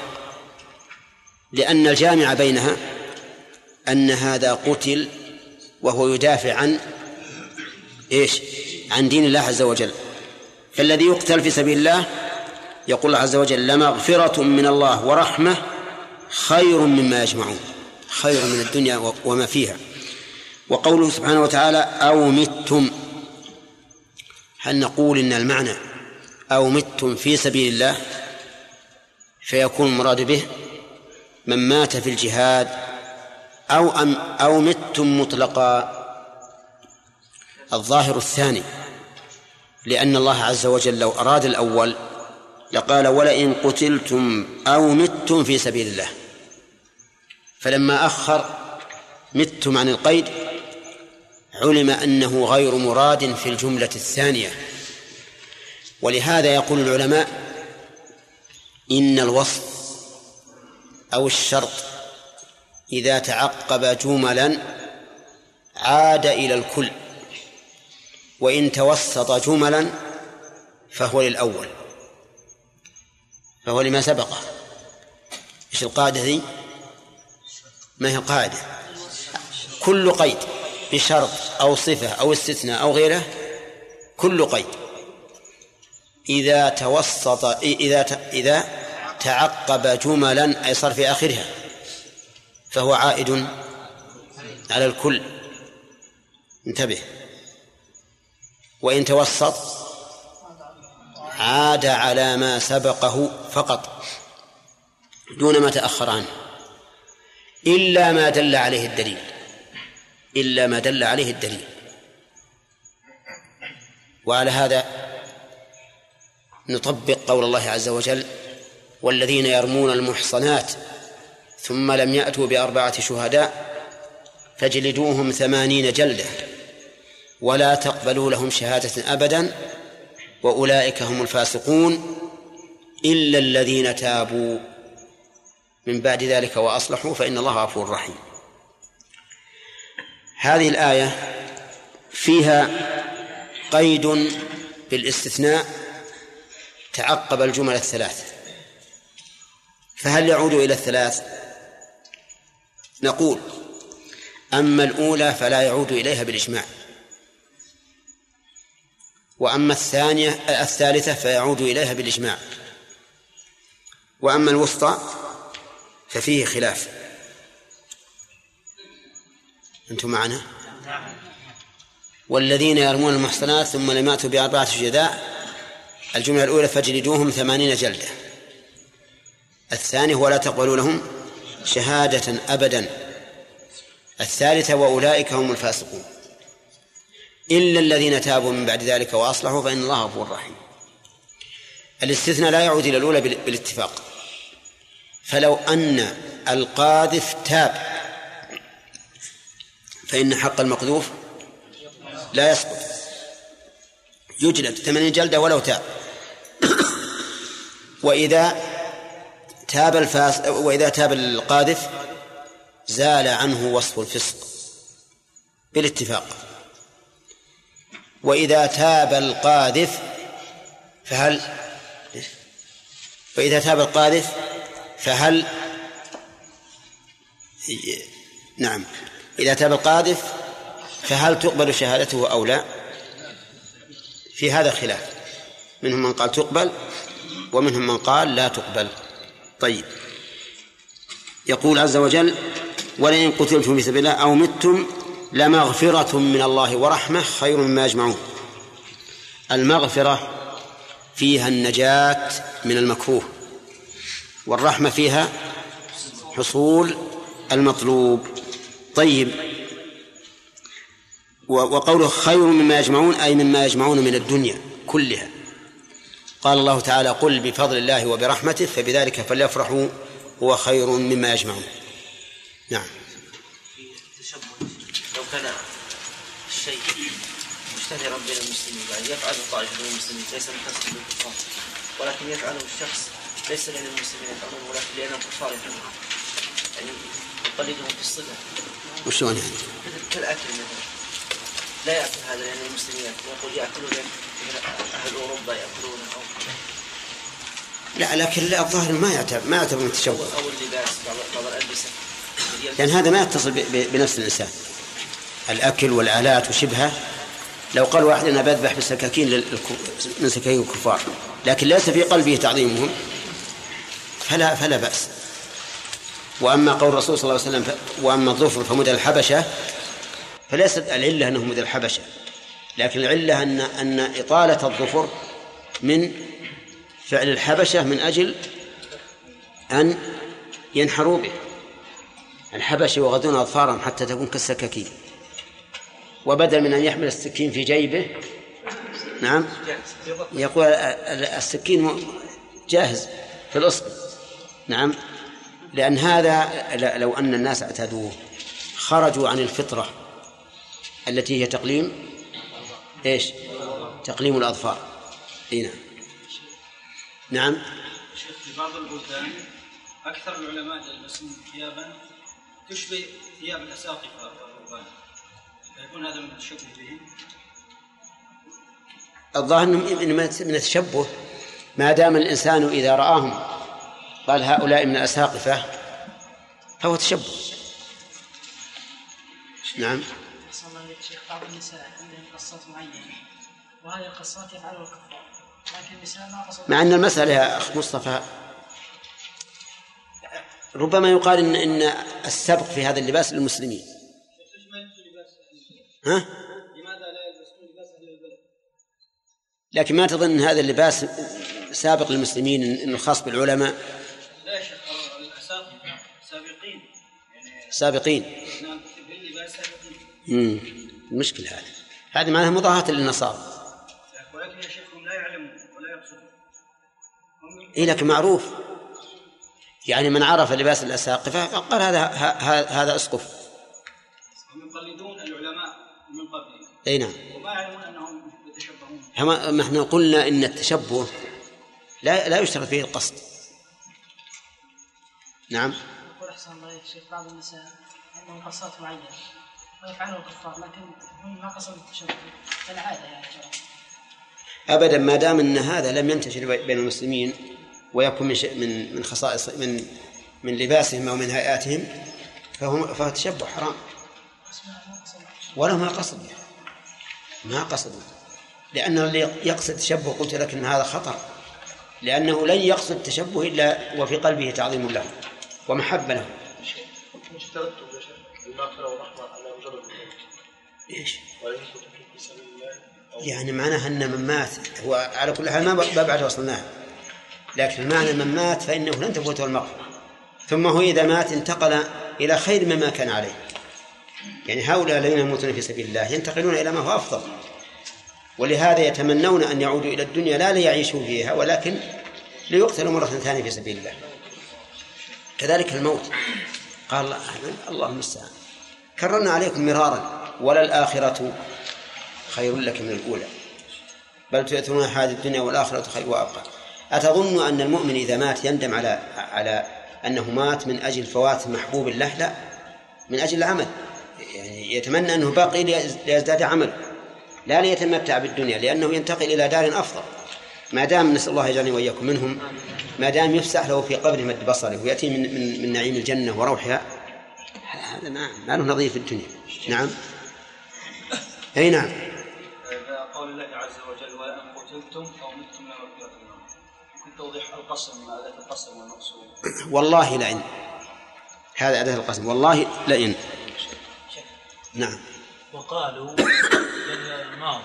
[SPEAKER 1] لأن الجامع بينها أن هذا قتل وهو يدافع عن إيش؟ عن دين الله عز وجل. فالذي يقتل في سبيل الله يقول الله عز وجل لمغفرة من الله ورحمة خير مما يجمعون. خير من الدنيا وما فيها. وقوله سبحانه وتعالى أو متم. هل نقول إن المعنى أو متم في سبيل الله فيكون المراد به من مات في الجهاد أو أم أو متم مطلقا؟ الظاهر الثاني لأن الله عز وجل لو أراد الأول لقال ولئن قتلتم أو متم في سبيل الله. فلما أخر متم عن القيد علم أنه غير مراد في الجملة الثانية. ولهذا يقول العلماء إن الوصف أو الشرط إذا تعقب جملا عاد إلى الكل وإن توسط جملا فهو للأول. فهو لما سبقه. إيش القاعدة ذي؟ ما هي قاعدة كل قيد. بشرط أو صفة أو استثناء أو غيره كل قيد. إذا توسط إذا إذا تعقب جملا أي صار في آخرها فهو عائد على الكل. انتبه. وإن توسط عاد على ما سبقه فقط دون ما تأخر عنه إلا ما دل عليه الدليل. إلا ما دل عليه الدليل. وعلى هذا نطبق قول الله عز وجل والذين يرمون المحصنات ثم لم يأتوا بأربعة شهداء فاجلدوهم ثمانين جلدة ولا تقبلوا لهم شهادة أبدا وأولئك هم الفاسقون إلا الذين تابوا. من بعد ذلك وأصلحوا فإن الله غفور رحيم. هذه الآية فيها قيد بالاستثناء تعقب الجمل الثلاث. فهل يعود إلى الثلاث؟ نقول أما الأولى فلا يعود إليها بالإجماع. وأما الثانية الثالثة فيعود إليها بالإجماع. وأما الوسطى ففيه خلاف. أنتم معنا؟ والذين يرمون المحصنات ثم لم يأتوا بأربعة شهداء الجملة الأولى فاجلدوهم ثمانين جلدة. الثاني ولا تقبلوا لهم شهادة أبدا. الثالثة وأولئك هم الفاسقون. إلا الذين تابوا من بعد ذلك وأصلحوا فإن الله غفور رحيم. الاستثناء لا يعود إلى الأولى بالاتفاق. فلو أن القاذف تاب فإن حق المقذوف لا يسقط. يجلد ثمانين جلدة ولو تاب. وإذا تاب الفاس وإذا تاب القاذف زال عنه وصف الفسق بالاتفاق. وإذا تاب القاذف فهل وإذا تاب القاذف فهل نعم. إذا تاب القاذف فهل تقبل شهادته أو لا؟ في هذا خلاف. منهم من قال تقبل ومنهم من قال لا تقبل. طيب. يقول عز وجل ولئن قتلتم في سبيل الله أو متم لمغفرة من الله ورحمة خير مما يجمعون المغفرة فيها النجاة من المكروه والرحمة فيها حصول المطلوب. طيب. وقوله خير مما يجمعون أي مما يجمعون من الدنيا كلها. قال الله تعالى قل بفضل الله وبرحمته فبذلك فليفرحوا هو خير مما يجمعون. نعم.
[SPEAKER 7] لو كان الشيء مشتهرا بين المسلمين يعني يفعله طائفة من المسلمين ليس مختص بالكفار ولكن يفعله الشخص ليس لأن المسلمين يفعلونه ولكن لأن الكفار يفعلونه يعني يقلدهم في الصلة
[SPEAKER 1] وشلون يعني؟
[SPEAKER 7] مثلا لا يأكل هذا لأن المسلمين يقول يأكلون مثل أهل أوروبا يأكلون أو
[SPEAKER 1] لا لكن الظاهر ما يعتبر ما يعتبر من التشبه
[SPEAKER 7] أو اللباس بعض بعض الألبسة.
[SPEAKER 1] لأن هذا ما يتصل بنفس الإنسان. الأكل والآلات وشبهه. لو قال واحد أنا بذبح بسكاكين للك- من سكاكين الكفار لكن ليس في قلبه تعظيمهم فلا فلا بأس. وأما قول الرسول صلى الله عليه وسلم وأما الظفر فمدى الحبشة فليست العلة أنه مدى الحبشة لكن العلة أن أن إطالة الظفر من فعل الحبشة من أجل أن ينحروا به. الحبش يحدون أظفارهم حتى تكون كالسكاكين. وبدل من أن يحمل السكين في جيبه نعم يقول ال- ال- السكين جاهز في الأصبع نعم. لأن هذا لو أن الناس اعتادوه خرجوا عن الفطرة التي هي تقليم إيش؟ تقليم الأظفار. إي نعم. نعم.
[SPEAKER 8] شيخ في بعض البلدان أكثر العلماء يلبسون ثيابا تشبه ثياب الأساقفة والرهبان فيكون هذا من التشبه بهم
[SPEAKER 1] الظاهر إنه من التشبه ما دام الإنسان إذا رآهم قال هؤلاء من الأساقفة فهو تشبه نعم
[SPEAKER 4] صلى الله عليه الشيخ بعض النساء عندهم قصات معينة وهذه القصات يفعلها الكفار لكن النساء ما
[SPEAKER 1] مع أن المسألة يا أخ مصطفى ربما يقال ان إن السبق في هذا اللباس للمسلمين ها؟
[SPEAKER 8] لماذا لا يلبسون لباس أهل البلد؟
[SPEAKER 1] لكن ما تظن هذا اللباس سابق للمسلمين انه خاص بالعلماء
[SPEAKER 8] لا يا شيخ الأساقفة سابقين؟ يعني
[SPEAKER 1] سابقين.
[SPEAKER 8] نعم سابقين.
[SPEAKER 1] امم المشكلة هذه. هذه معناها مضاهاة للنصارى.
[SPEAKER 8] ولكن يا شيخ هم لا يعلمون ولا يقصدون.
[SPEAKER 1] إيه لكن معروف. يعني من عرف لباس الأساقفة قال هذا هذا أسقف.
[SPEAKER 8] هم يقلدون العلماء من قبلهم
[SPEAKER 1] أي نعم.
[SPEAKER 8] وما يعلمون أنهم يتشبهون.
[SPEAKER 1] ما إحنا قلنا إن التشبه لا لا يشترط فيه القصد. نعم.
[SPEAKER 4] يقول أحسن الله إليك الشيخ بعض النساء عندهم قصات معينة ويفعلها الكفار لكن هم ما قصدوا التشبه كالعادة يعني.
[SPEAKER 1] أبدا ما دام أن هذا لم ينتشر بي- بين المسلمين ويكون من من من خصائص من من لباسهم أو من هيئاتهم فهو فهو تشبه حرام ولا ما قصدوا. ما قصدوا. لأنه اللي يقصد تشبه قلت لك أن هذا خطر. لأنه لن يقصد التشبه إلا وفي قلبه تعظيم له. ومحبة له
[SPEAKER 8] الله
[SPEAKER 1] يعني معناها أن من مات هو على كل حال ما بعد وصلناه لكن المعنى من مات فإنه لن تفوته المغفرة ثم هو إذا مات انتقل إلى خير مما كان عليه. يعني هؤلاء الذين يموتون في سبيل الله ينتقلون إلى ما هو أفضل. ولهذا يتمنون أن يعودوا إلى الدنيا لا ليعيشوا فيها ولكن ليقتلوا مرة ثانية في سبيل الله. كذلك الموت. قال الله الله المستعان كررنا عليكم مرارا وللآخرة خير لك من الأولى. بل تؤثرون هذه الدنيا والآخرة خير وأبقى. أتظن أن المؤمن إذا مات يندم على على أنه مات من أجل فوات محبوب له؟ لا من أجل العمل. يعني يتمنى أنه باقي ليز- ليزداد عمل. لا ليتمتع بالدنيا لأنه ينتقل إلى دار أفضل. ما دام نسأل الله يجعلني وإياكم منهم. ما دام يفسح له في قبره مد بصره ويأتي من من, من نعيم الجنة وروحها هذا ما ما له نظير في الدنيا. نعم. أي نعم.
[SPEAKER 8] قول الله عز وجل ولئن قتلتم أو متم لمغفرة من الله ممكن توضيح القسم أداة القسم والمقصود؟
[SPEAKER 1] والله لئن. هذا أداة القسم. والله لئن. نعم.
[SPEAKER 11] وقالوا <coughs> الماضي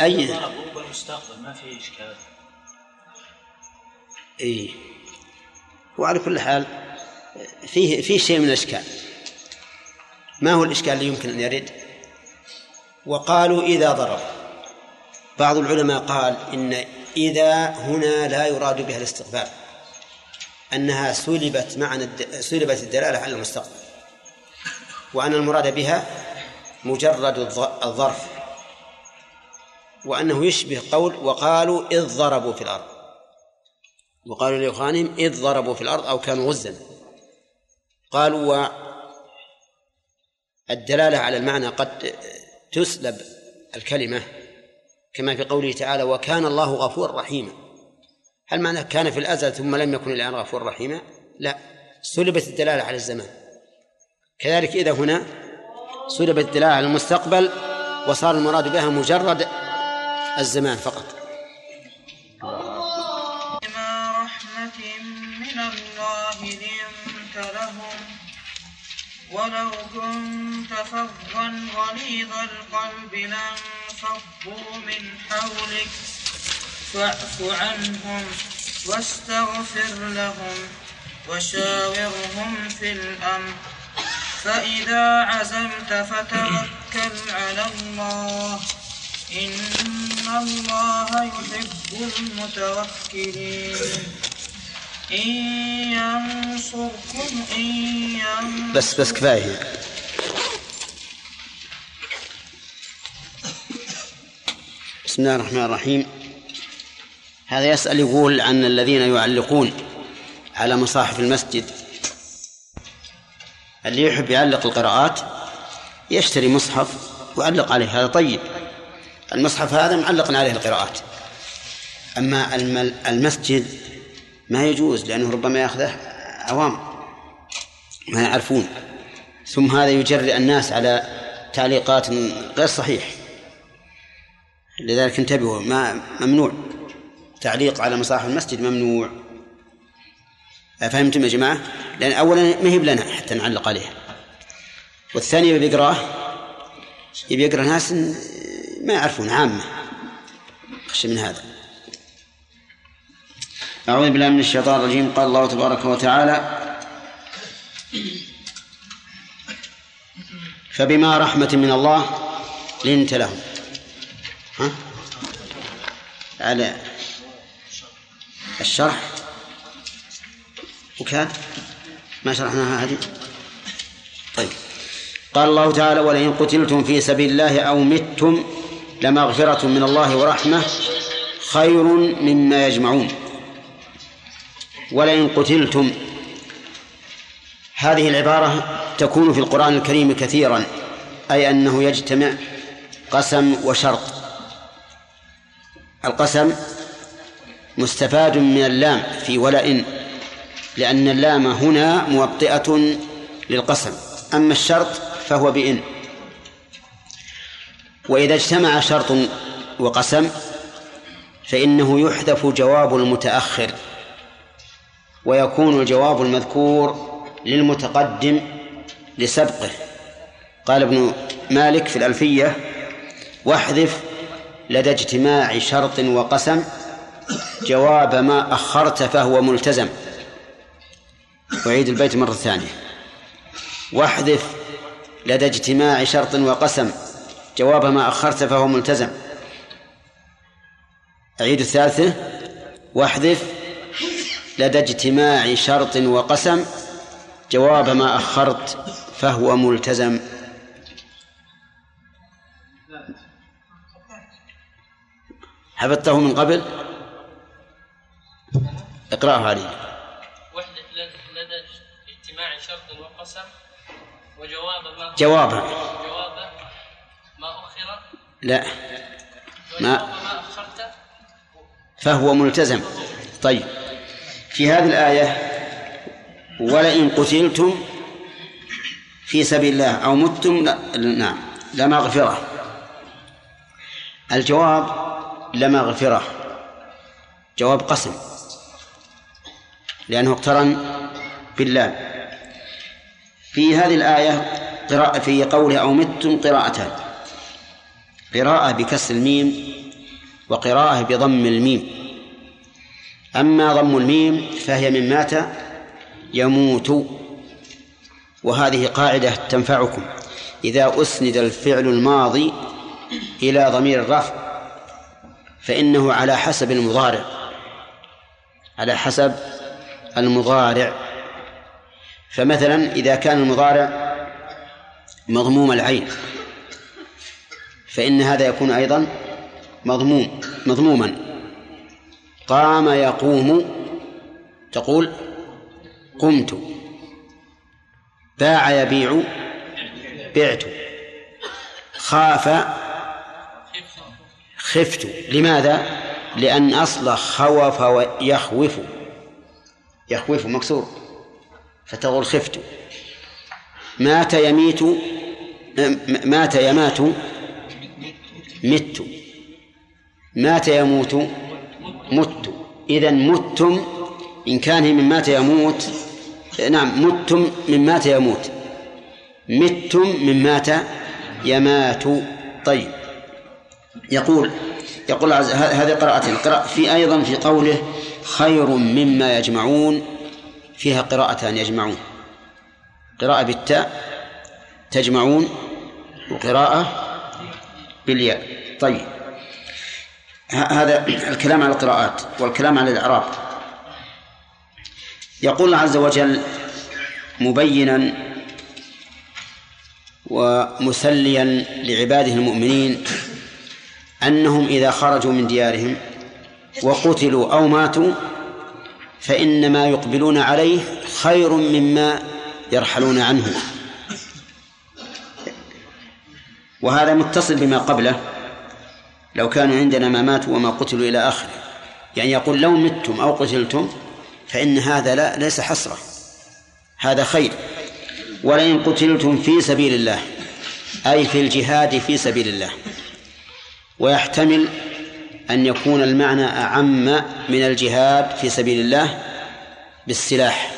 [SPEAKER 1] أي.
[SPEAKER 11] ضربوا بالمستقبل ما في إشكال.
[SPEAKER 1] إيه وعلى كل حال فيه فيه شيء من الإشكال. ما هو الإشكال اللي يمكن أن يرد؟ وقالوا إذا ضرب. بعض العلماء قال إن إذا هنا لا يراد بها الاستقبال أنها سلبت معنى. سلبت الدلالة على المستقبل. وأن المراد بها مجرد الظ- الظرف. وأنه يشبه قول وقالوا إذ ضربوا في الأرض. وقالوا لإخوانهم إذ ضربوا في الأرض أو كانوا غزا. قالوا والدلالة على المعنى قد تسلب الكلمة كما في قوله تعالى وكان الله غفورا رحيما هل معنى كان في الأزل ثم لم يكن الآن غفورا رحيما؟ لا سلبت الدلالة على الزمان. كذلك إذا هنا سلبت الدلالة على المستقبل وصار المراد بها مجرد الزمان فقط.
[SPEAKER 12] ولو كنت فظا غليظ القلب لانفضوا من حولك. فاعف عنهم واستغفر لهم وشاورهم في الأمر. فإذا عزمت فتوكل على الله. إن الله يحب المتوكلين.
[SPEAKER 1] بس بس كفاية. بسم الله الرحمن الرحيم. هذا يسأل يقول عن الذين يعلقون على مصاحف المسجد. اللي يحب يعلق القراءات؟ يشتري مصحف ويعلق عليه هذا طيب. المصحف هذا معلق عليه القراءات. أما الم- المسجد ما يجوز لأنه ربما يأخذه عوام ما يعرفون. ثم هذا يجرئ الناس على تعليقات غير صحيح. لذلك انتبهوا ما ممنوع. تعليق على مصاحف المسجد ممنوع. فهمتم يا جماعة؟ لأن أولا ما هي لنا حتى نعلق عليها. والثاني يبي يبي يقرأ ناس ما يعرفون عامة. خشي من هذا. أعوذ بالله من الشيطان الرجيم. قال الله تبارك وتعالى فبما رحمة من الله لنت لهم. ها؟ على الشرح. وكان ما شرحناها هذه؟ طيب. قال الله تعالى ولئن قتلتم في سبيل الله أو متم لمغفرة من الله ورحمة خير مما يجمعون. ولئن قتلتم. هذه العبارة تكون في القرآن الكريم كثيرا أي أنه يجتمع قسم وشرط. القسم مستفاد من اللام في ولئن لأن اللام هنا موطئة للقسم أما الشرط فهو بإن. وإذا اجتمع شرط وقسم فإنه يحذف جواب المتأخر. ويكون الجواب المذكور للمتقدم لسبقه. قال ابن مالك في الألفية واحذف لدى اجتماع شرط وقسم جواب ما أخرت فهو ملتزم. أعيد البيت مرة ثانية. واحذف لدى اجتماع شرط وقسم جواب ما أخرت فهو ملتزم. أعيد الثالثة واحذف لدى اجتماع شرط وقسم جواب ما أخرت فهو ملتزم. حفظته من قبل؟ اقرأه علي.
[SPEAKER 3] وحدة لد- لدى اجتماع شرط وقسم وجواب ما
[SPEAKER 1] جوابا.
[SPEAKER 3] جواب. ما أخر؟
[SPEAKER 1] لا. ما
[SPEAKER 3] ما أخرت؟
[SPEAKER 1] فهو ملتزم. طيب. في هذه الآية ولئن قتلتم في سبيل الله أو متم نعم لمغفرة الجواب لمغفرة جواب قسم لأنه اقترن بالله. في هذه الآية قراءة في قوله أو متم قراءتان قراءة بكسر الميم وقراءة بضم الميم. أما ضم الميم فهي من مات يموت. وهذه قاعدة تنفعكم. إذا أسند الفعل الماضي إلى ضمير الرفع فإنه على حسب المضارع. على حسب المضارع. فمثلا إذا كان المضارع مضموم العين فإن هذا يكون أيضا مضموم مضموما. قام يقوم تقول قمت. باع يبيع بعت. خاف خفت. لماذا؟ لأن أصل خوف ويخوف يخوف مكسور. فتقول خفت. مات يميت مات يمات مت. مات يموت مت إذا متم إن كان من مات يموت نعم متم من مات يموت. متم من مات يمات. طيب. يقول يقول هذه قراءة في أيضا في قوله خير مما يجمعون فيها قراءتان يجمعون. قراءة بالتاء تجمعون وقراءة بالياء. طيب. هذا الكلام على القراءات والكلام على الإعراب. يقول الله عز وجل مبينا ومسليا لعباده المؤمنين أنهم إذا خرجوا من ديارهم وقتلوا أو ماتوا فإن ما يقبلون عليه خير مما يرحلون عنه. وهذا متصل بما قبله لو كانوا عندنا ما ماتوا وما قتلوا إلى آخره. يعني يقول لو متم أو قتلتم فإن هذا لا ليس حسرة هذا خير. ولئن قتلتم في سبيل الله أي في الجهاد في سبيل الله. ويحتمل أن يكون المعنى أعم من الجهاد في سبيل الله بالسلاح.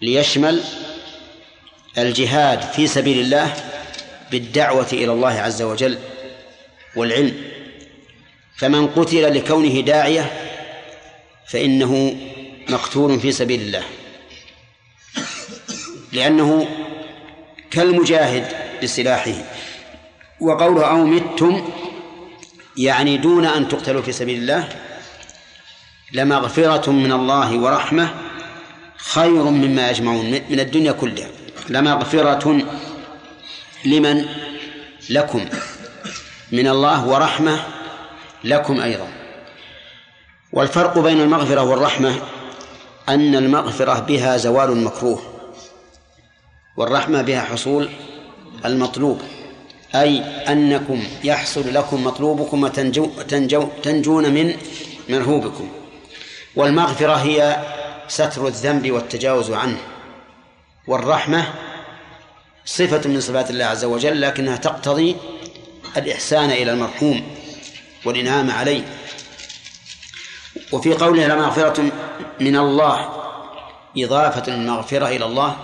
[SPEAKER 1] ليشمل الجهاد في سبيل الله بالدعوة إلى الله عز وجل والعلم. فمن قتل لكونه داعية فإنه مقتول في سبيل الله. لأنه كالمجاهد بسلاحه وقوله أو متم يعني دون أن تقتلوا في سبيل الله لمغفرة من الله ورحمة خير مما يجمعون من الدنيا كلها. لمغفرة لمن لكم من الله ورحمة لكم أيضا. والفرق بين المغفرة والرحمة أن المغفرة بها زوال المكروه والرحمة بها حصول المطلوب أي أنكم يحصل لكم مطلوبكم وتنجو تنجو تنجون من مرهوبكم. والمغفرة هي ستر الذنب والتجاوز عنه. والرحمة صفة من صفات الله عز وجل لكنها تقتضي الإحسان إلى المرحوم. والإنعام عليه. وفي قوله لمغفرة من الله إضافة المغفرة إلى الله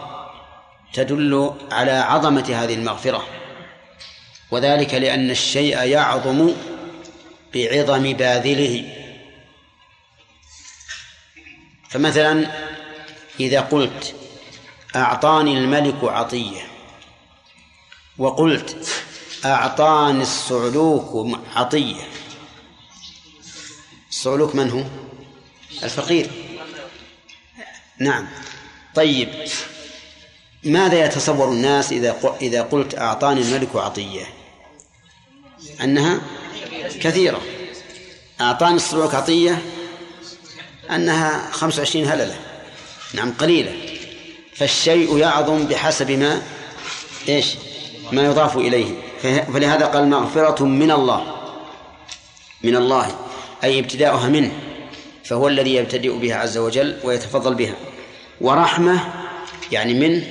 [SPEAKER 1] تدل على عظمة هذه المغفرة. وذلك لأن الشيء يعظم بعظم باذله. فمثلا إذا قلت أعطاني الملك عطية وقلت أعطاني الصعلوك عطية الصعلوك من هو؟ الفقير. نعم. طيب. ماذا يتصور الناس إذا إذا قلت أعطاني الملك عطية أنها كثيرة. أعطاني الصعلوك عطية أنها خمس وعشرين هللة. نعم قليلة. فالشيء يعظم بحسب ما إيش؟ ما يضاف إليه. فلهذا قال مغفرة من الله. من الله. أي ابتداؤها منه فهو الذي يبتدئ بها عز وجل ويتفضل بها. ورحمة يعني منه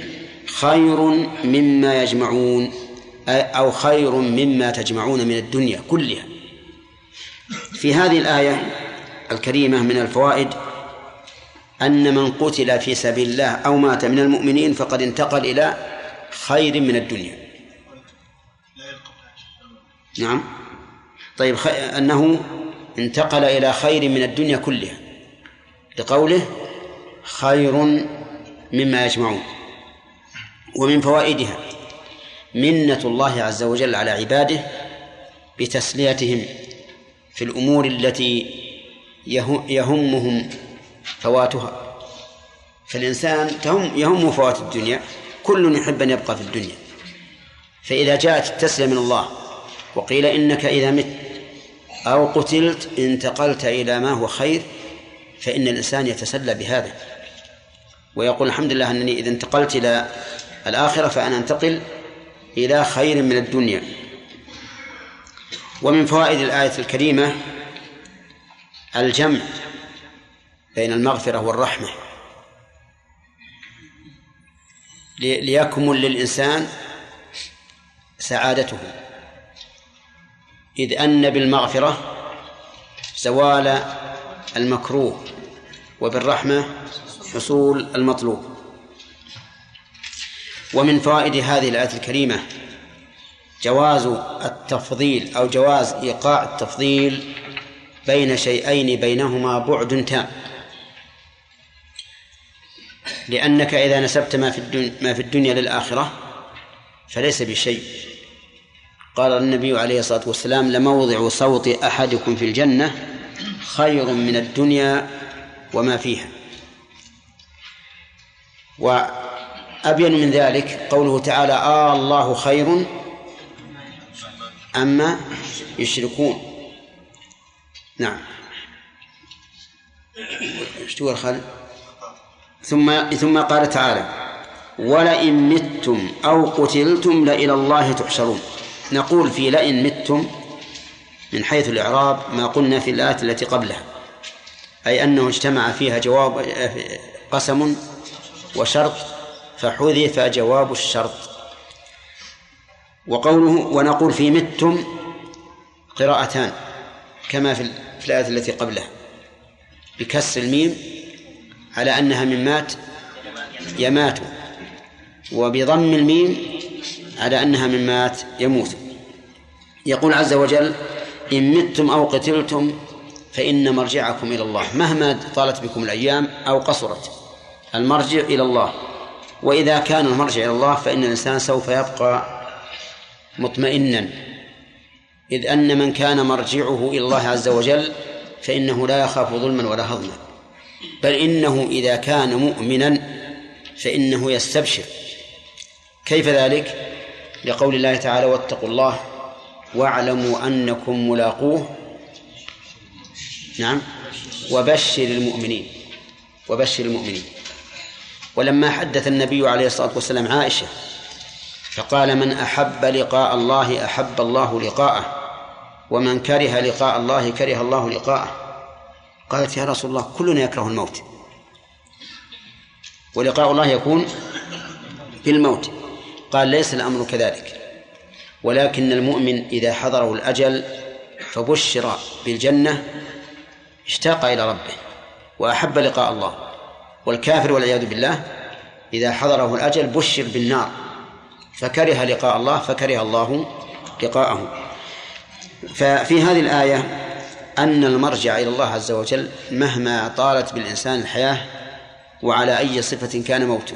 [SPEAKER 1] خير مما يجمعون أو خير مما تجمعون من الدنيا كلها. في هذه الآية الكريمة من الفوائد أن من قتل في سبيل الله أو مات من المؤمنين فقد انتقل إلى خير من الدنيا. نعم. طيب. أنه انتقل إلى خير من الدنيا كلها. لقوله خير مما يجمعون. ومن فوائدها منة الله عز وجل على عباده بتسليتهم في الأمور التي يهمهم فواتها. فالإنسان تهم يهم فوات الدنيا كل يحب أن يبقى في الدنيا. فإذا جاءت التسلية من الله وقيل إنك إذا مت أو قتلت انتقلت إلى ما هو خير فإن الإنسان يتسلى بهذا. ويقول الحمد لله أنني إذا انتقلت إلى الآخرة فأنا أنتقل إلى خير من الدنيا. ومن فوائد الآية الكريمة الجمع بين المغفرة والرحمة. ليكمل للإنسان سعادته. إذ أن بالمغفرة زوال المكروه وبالرحمة حصول المطلوب. ومن فوائد هذه الآية الكريمة جواز التفضيل أو جواز إيقاع التفضيل بين شيئين بينهما بعد تام. لأنك إذا نسبت ما في الدنيا, ما في الدنيا للآخرة فليس بشيء. قال النبي عليه الصلاة والسلام لموضع صوت أحدكم في الجنة خير من الدنيا وما فيها. وأبين من ذلك قوله تعالى آه الله خير أما يشركون. نعم. إيش تقول خالد؟ ثم ثم قال تعالى ولئن متم أو قتلتم لإلى الله تحشرون. نقول في لئن متم من حيث الإعراب ما قلنا في الآية التي قبلها أي أنه اجتمع فيها جواب قسم وشرط فحذف جواب الشرط. وقوله ونقول في متم قراءتان كما في الآية التي قبلها بكسر الميم على أنها من مات يمات وبضم الميم على أنها من مات يموت. يقول عز وجل إن متم أو قتلتم فإن مرجعكم إلى الله. مهما طالت بكم الأيام أو قصرت المرجع إلى الله. وإذا كان المرجع إلى الله فإن الإنسان سوف يبقى مطمئنا. إذ أن من كان مرجعه إلى الله عز وجل فإنه لا يخاف ظلما ولا هضما. بل إنه إذا كان مؤمنا فإنه يستبشر. كيف ذلك؟ لقول الله تعالى واتقوا الله واعلموا أنكم ملاقوه. نعم. وبشر المؤمنين. وبشر المؤمنين. ولما حدث النبي عليه الصلاة والسلام عائشة فقال من أحب لقاء الله أحب الله لقاءه ومن كره لقاء الله كره الله لقاءه. قالت يا رسول الله كلنا يكره الموت. ولقاء الله يكون بالموت. قال ليس الأمر كذلك. ولكن المؤمن إذا حضره الأجل فبشر بالجنة اشتاق إلى ربه وأحب لقاء الله. والكافر والعياذ بالله إذا حضره الأجل بشر بالنار فكره لقاء الله فكره الله لقاءه. ففي هذه الآية أن المرجع إلى الله عز وجل مهما طالت بالإنسان الحياة وعلى أي صفة كان موته.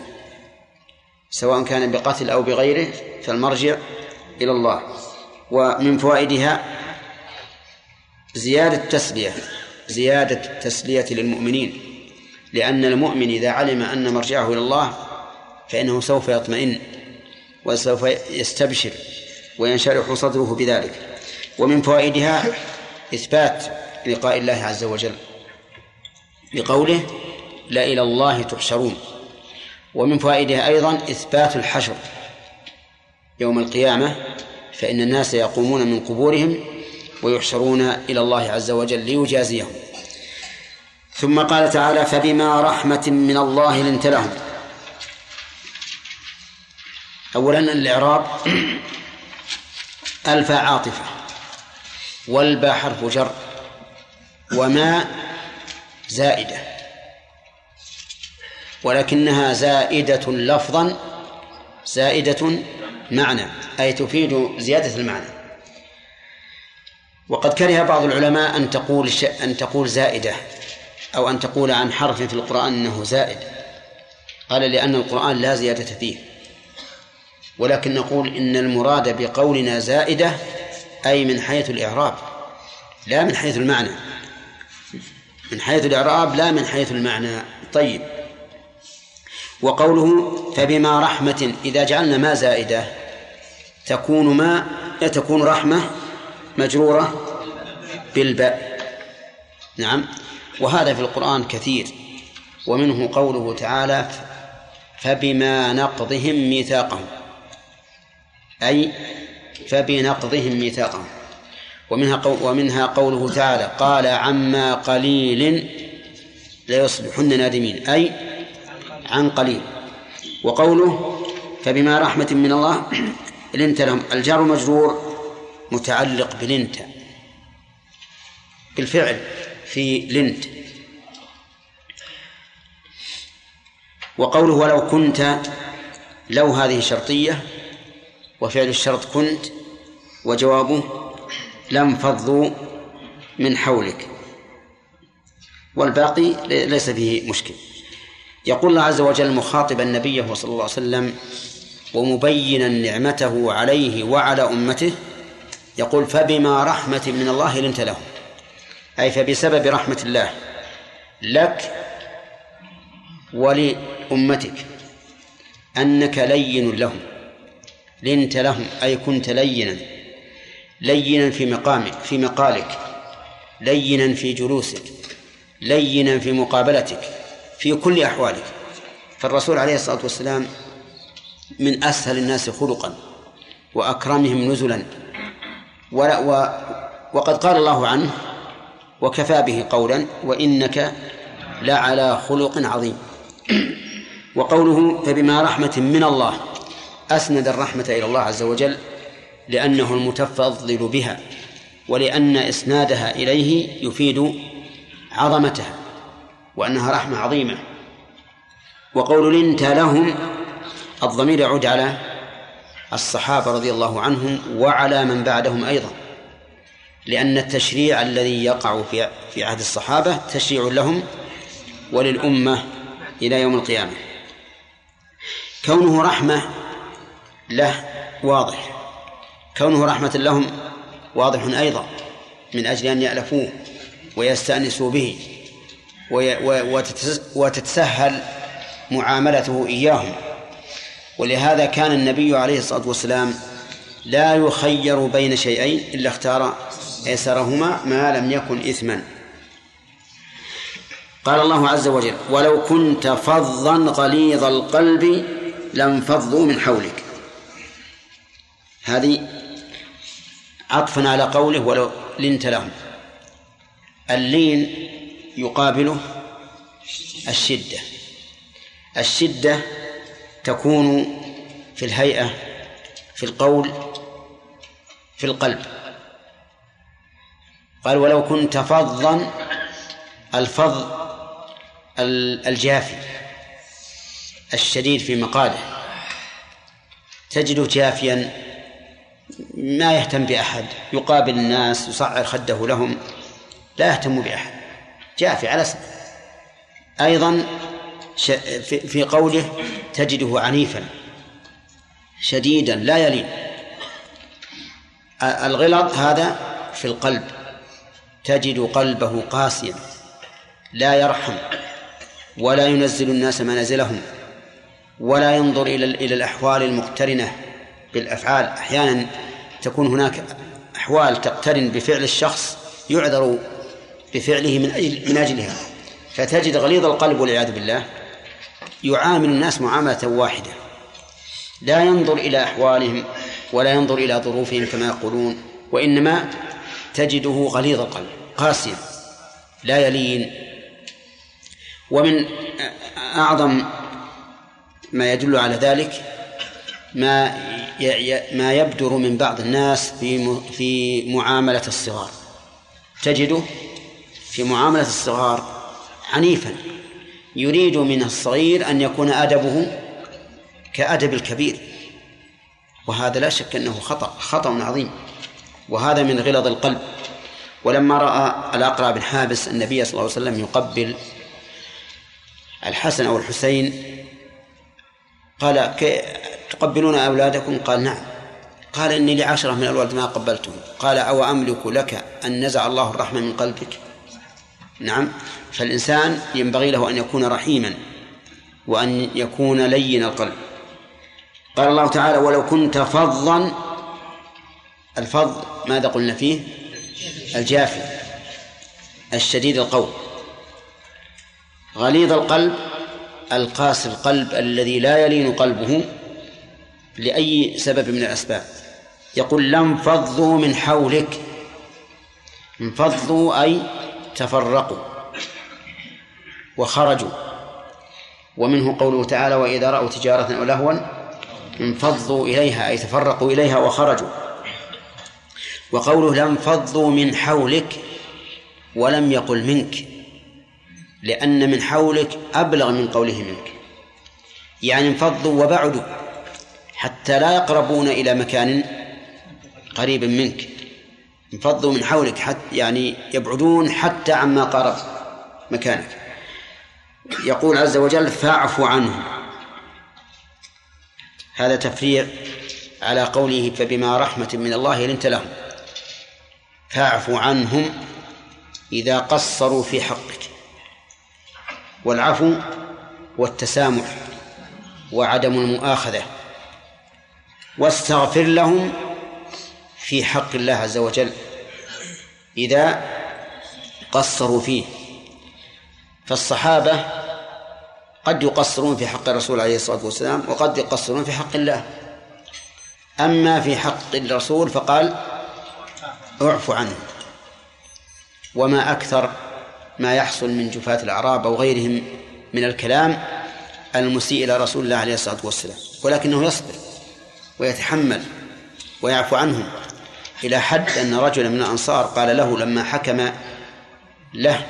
[SPEAKER 1] سواء كان بقتل أو بغيره فالمرجع إلى الله. ومن فوائدها زيادة التسلية زيادة التسلية للمؤمنين. لأن المؤمن إذا علم أن مرجعه إلى الله فإنه سوف يطمئن وسوف يستبشر وينشرح صدره بذلك. ومن فوائدها إثبات لقاء الله عز وجل بقوله لا إلى الله تحشرون ومن فوائدها أيضا إثبات الحشر يوم القيامة فإن الناس يقومون من قبورهم ويحشرون إلى الله عز وجل ليجازيهم. ثم قال تعالى فبما رحمة من الله لنت لهم. أولا الإعراب ألف عاطفة والباء حرف جر وما زائدة. ولكنها زائدة لفظا زائدة معنى أي تفيد زيادة المعنى. وقد كره بعض العلماء أن تقول أن تقول زائدة أو أن تقول عن حرف في القرآن أنه زائد. قال لأن القرآن لا زيادة فيه. ولكن نقول إن المراد بقولنا زائدة أي من حيث الإعراب لا من حيث المعنى. من حيث الإعراب لا من حيث المعنى. طيب. وقوله فبما رحمة إذا جعلنا ما زائدة تكون ما تكون رحمة مجرورة بالباء. نعم. وهذا في القرآن كثير. ومنه قوله تعالى فبما نقضهم ميثاقهم. أي فبنقضهم ميثاقهم. ومنها ومنها قوله تعالى قال عما قليل ليصبحن نادمين. أي عن قليل. وقوله فبما رحمة من الله لنت لهم. الجار مجرور متعلق بلنت. بالفعل في لنت. وقوله ولو كنت لو هذه شرطية وفعل الشرط كنت وجوابه لم فضوا من حولك. والباقي ليس فيه مشكل. يقول الله عز وجل مخاطبا نبيه صلى الله عليه وسلم ومبينا نعمته عليه وعلى أمته يقول فبما رحمة من الله لنت لهم أي فبسبب رحمة الله لك ولأمتك أنك لين لهم لنت لهم أي كنت لينا لينا في مقامك في مقالك لينا في جلوسك لينا في مقابلتك في كل أحوالك. فالرسول عليه الصلاة والسلام من أسهل الناس خلقا وأكرمهم نزلا. ولا و وقد قال الله عنه وكفى به قولا وإنك لعلى خلق عظيم. وقوله فبما رحمة من الله أسند الرحمة إلى الله عز وجل لأنه المتفضل بها ولأن إسنادها إليه يفيد عظمتها. وأنها رحمة عظيمة. وقول لنت لهم الضمير يعود على الصحابة رضي الله عنهم وعلى من بعدهم أيضا. لأن التشريع الذي يقع في في عهد الصحابة تشريع لهم وللأمة إلى يوم القيامة. كونه رحمة له واضح. كونه رحمة لهم واضح أيضا من أجل أن يألفوه ويستأنسوا به. وتتسهل معاملته إياهم. ولهذا كان النبي عليه الصلاة والسلام لا يخير بين شيئين إلا اختار أيسرهما ما لم يكن إثما. قال الله عز وجل ولو كنت فظا غليظ القلب لانفضوا من حولك. هذه عطفا على قوله ولو لنت لهم. اللين يقابله الشدة. الشدة تكون في الهيئة في القول في القلب. قال ولو كنت فظا الفظ الجافي الشديد في مقاله تجد جافيا ما يهتم بأحد يقابل الناس يصعر خده لهم لا يهتم بأحد. جافي على سنة. أيضا في قوله تجده عنيفا شديدا لا يلين الغلط هذا في القلب تجد قلبه قاسيا لا يرحم ولا ينزل الناس منازلهم ولا ينظر إلى إلى الأحوال المقترنة بالأفعال أحيانا تكون هناك أحوال تقترن بفعل الشخص يعذر بفعله من أجل من أجلها. فتجد غليظ القلب والعياذ بالله يعامل الناس معاملة واحدة. لا ينظر إلى أحوالهم ولا ينظر إلى ظروفهم كما يقولون وإنما تجده غليظ القلب قاسيا لا يلين. ومن أعظم ما يدل على ذلك ما ما يبدر من بعض الناس في في معاملة الصغار. تجده في معاملة الصغار عنيفا. يريد من الصغير أن يكون أدبه كأدب الكبير. وهذا لا شك أنه خطأ خطأ عظيم. وهذا من غلظ القلب. ولما رأى الأقرع بن حابس النبي صلى الله عليه وسلم يقبل الحسن أو الحسين قال تقبلون أولادكم؟ قال نعم. قال إني لعشرة من الولد ما قبلته قال أو أملك لك أن نزع الله الرحمة من قلبك؟ نعم. فالإنسان ينبغي له أن يكون رحيما وأن يكون لين القلب. قال الله تعالى ولو كنت فظا الفظ ماذا قلنا فيه؟ الجافي الشديد القول غليظ القلب القاسي القلب الذي لا يلين قلبه لأي سبب من الأسباب. يقول لانفضوا من حولك. انفضوا أي تفرقوا وخرجوا. ومنه قوله تعالى وإذا رأوا تجارة أو لهوا انفضوا إليها أي تفرقوا إليها وخرجوا. وقوله لانفضوا من حولك ولم يقل منك لأن من حولك أبلغ من قوله منك. يعني انفضوا وبعدوا حتى لا يقربون إلى مكان قريب منك. انفضوا من حولك حتى يعني يبعدون حتى عما قارب مكانك. يقول عز وجل فاعف عنهم هذا تفريع على قوله فبما رحمة من الله لنت لهم. فاعف عنهم إذا قصروا في حقك. والعفو والتسامح وعدم المؤاخذة. واستغفر لهم في حق الله عز وجل إذا قصروا فيه. فالصحابة قد يقصرون في حق الرسول عليه الصلاة والسلام وقد يقصرون في حق الله. أما في حق الرسول فقال اعف عنه. وما أكثر ما يحصل من جفاة الأعراب أو غيرهم من الكلام المسيء إلى رسول الله عليه الصلاة والسلام ولكنه يصبر ويتحمل ويعفو عنهم. إلى حد أن رجلا من الأنصار قال له لما حكم له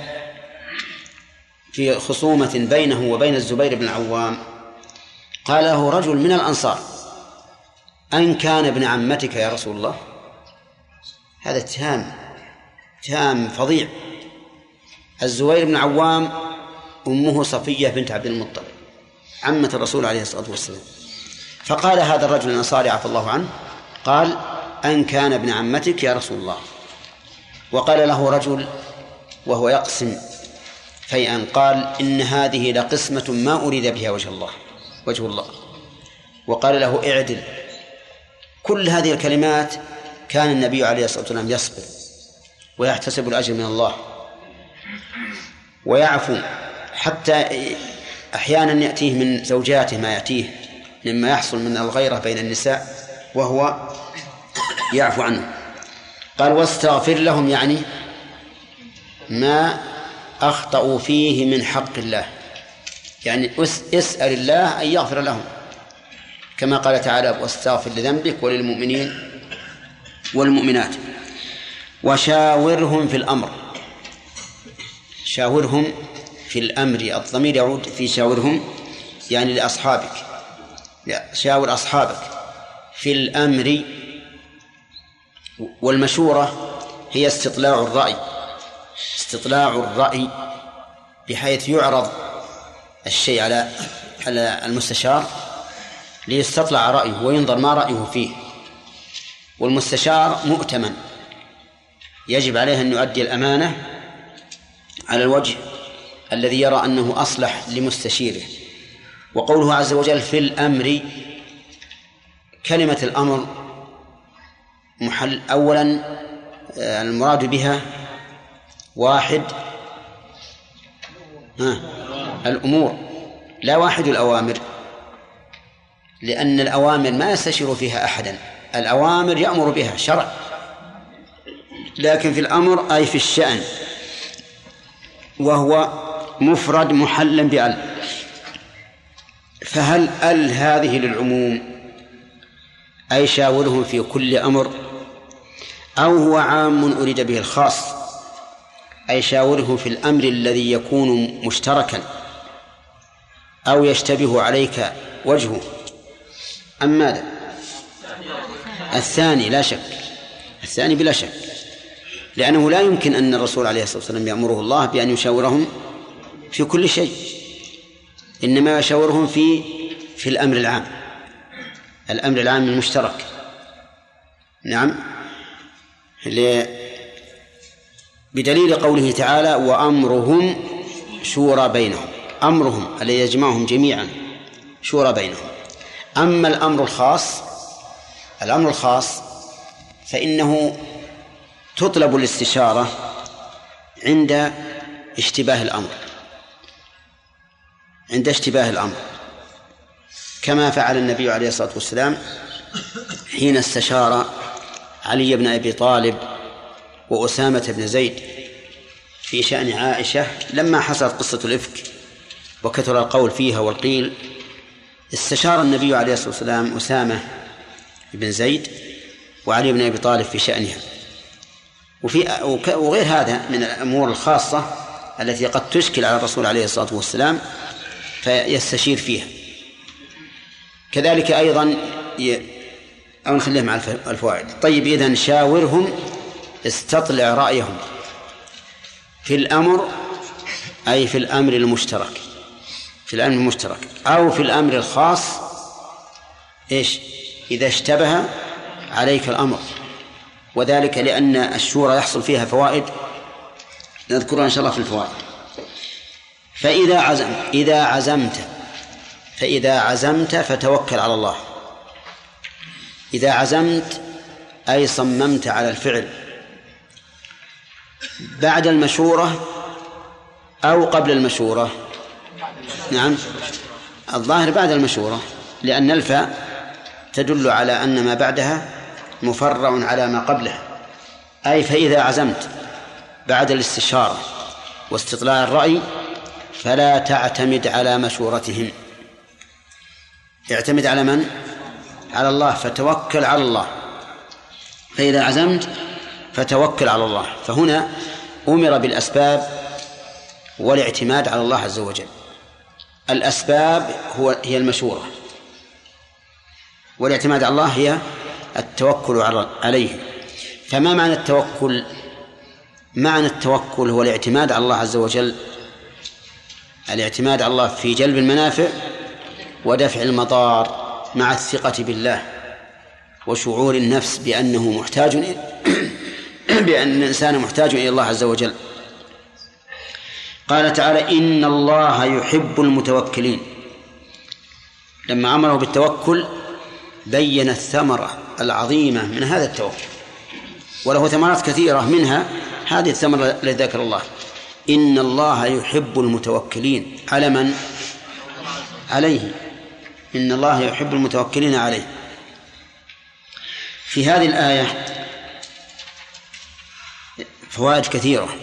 [SPEAKER 1] في خصومة بينه وبين الزبير بن العوام قال له رجل من الأنصار أن كان ابن عمتك يا رسول الله؟ هذا اتهام اتهام فظيع. الزبير بن عوام أمه صفية بنت عبد المطلب عمة الرسول عليه الصلاة والسلام. فقال هذا الرجل الأنصاري عفى الله عنه قال أن كان ابن عمتك يا رسول الله. وقال له رجل وهو يقسم فيئا قال إن هذه لقسمة ما أريد بها وجه الله وجه الله. وقال له اعدل. كل هذه الكلمات كان النبي عليه الصلاة والسلام يصبر ويحتسب الأجر من الله. ويعفو حتى أحيانا يأتيه من زوجاته ما يأتيه مما يحصل من الغيرة بين النساء وهو يعفو عنه. قال واستغفر لهم يعني ما أخطأوا فيه من حق الله. يعني اسأل الله أن يغفر لهم. كما قال تعالى واستغفر لذنبك وللمؤمنين والمؤمنات. وشاورهم في الأمر. شاورهم في الأمر. الضمير يعود في شاورهم يعني لأصحابك. شاور أصحابك. في الأمر والمشورة هي استطلاع الرأي استطلاع الرأي بحيث يعرض الشيء على على المستشار ليستطلع رأيه وينظر ما رأيه فيه. والمستشار مؤتمن يجب عليه أن يؤدي الأمانة على الوجه الذي يرى أنه أصلح لمستشيره. وقوله عز وجل في الأمر كلمة الأمر محل أولا آه، المراد بها واحد ها الأمور لا واحد الأوامر لأن الأوامر ما يستشير فيها أحدا الأوامر يأمر بها شرع لكن في الأمر أي في الشأن وهو مفرد محلا بأل. فهل أل هذه للعموم أي شاورهم في كل أمر؟ أو هو عام أريد به الخاص أي شاوره في الأمر الذي يكون مشتركا أو يشتبه عليك وجهه. أم ماذا؟ الثاني لا شك الثاني بلا شك لأنه لا يمكن أن الرسول عليه الصلاة والسلام يأمره الله بأن يشاورهم في كل شيء إنما يشاورهم في في الأمر العام الأمر العام المشترك. نعم. بدليل قوله تعالى وأمرهم شورى بينهم. أمرهم الذي يجمعهم جميعا شورى بينهم. أما الأمر الخاص الأمر الخاص فإنه تطلب الاستشارة عند اشتباه الأمر. عند اشتباه الأمر. كما فعل النبي عليه الصلاة والسلام حين استشار علي بن أبي طالب وأسامة بن زيد في شأن عائشة لما حصلت قصة الإفك وكثر القول فيها والقيل استشار النبي عليه الصلاة والسلام أسامة بن زيد وعلي بن أبي طالب في شأنها وفي وغير هذا من الأمور الخاصة التي قد تشكل على الرسول عليه الصلاة والسلام فيستشير فيها كذلك أيضا. أو نخليها مع الفوائد. طيب إذن شاورهم استطلع رأيهم. في الأمر أي في الأمر المشترك. في الأمر المشترك. أو في الأمر الخاص إيش؟ إذا اشتبه عليك الأمر. وذلك لأن الشورى يحصل فيها فوائد. نذكرها إن شاء الله في الفوائد. فإذا عزم إذا عزمت فإذا عزمت فتوكل على الله. إذا عزمت أي صممت على الفعل. بعد المشورة أو قبل المشورة. نعم. الظاهر بعد المشورة لأن الفاء تدل على أن ما بعدها مفرع على ما قبله أي فإذا عزمت بعد الاستشارة واستطلاع الرأي فلا تعتمد على مشورتهم اعتمد على من؟ على الله فتوكل على الله. فإذا عزمت فتوكل على الله. فهنا أمر بالأسباب والاعتماد على الله عز وجل. الأسباب هو هي المشورة. والاعتماد على الله هي التوكل عليه. فما معنى التوكل؟ معنى التوكل هو الاعتماد على الله عز وجل. الاعتماد على الله في جلب المنافع ودفع المضار. مع الثقة بالله وشعور النفس بأنه محتاج <clears throat> بأن الإنسان محتاج إلى الله عز وجل. قال تعالى إن الله يحب المتوكلين. لما أمره بالتوكل بين الثمرة العظيمة من هذا التوكل وله ثمرات كثيرة منها هذه الثمرة التي ذكر الله. إن الله يحب المتوكلين. على من؟ عليه. إن الله يحب المتوكلين عليه. في هذه الآية فوائد كثيرة.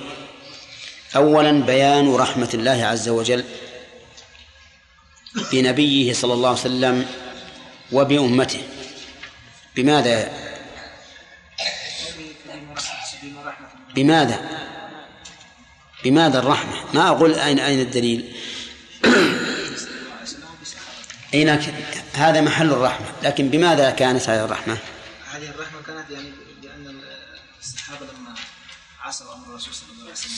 [SPEAKER 1] أولا بيان رحمة الله عز وجل بنبيه صلى الله عليه وسلم وبأمته. بماذا؟ بماذا؟ بماذا الرحمة؟ ما أقول أين أين الدليل؟ <clears throat> أين هذا محل الرحمة. لكن بماذا كانت هذه الرحمة؟
[SPEAKER 8] هذه الرحمة كانت يعني لأن الصحابة لما عاصروا أمر الرسول صلى الله عليه وسلم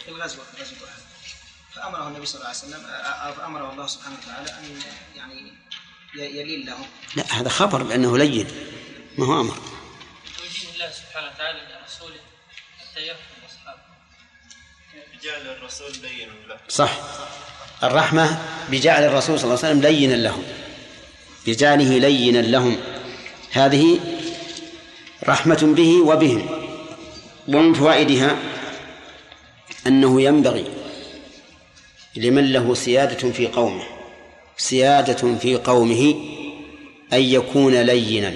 [SPEAKER 8] في الغزوة في غزوة أحد فأمره النبي صلى الله عليه وسلم فأمره الله سبحانه وتعالى أن يعني يلين لهم.
[SPEAKER 1] لا هذا خبر بأنه لين. ما هو أمر.
[SPEAKER 3] ويدين الله سبحانه وتعالى لرسوله حتى يرحم أصحابه
[SPEAKER 7] جعل الرسول لين له
[SPEAKER 1] صح. الرحمة بجعل الرسول صلى الله عليه وسلم لينا لهم. بجعله لينا لهم. هذه رحمة به وبهم. ومن فوائدها أنه ينبغي لمن له سيادة في قومه سيادة في قومه أن يكون لينا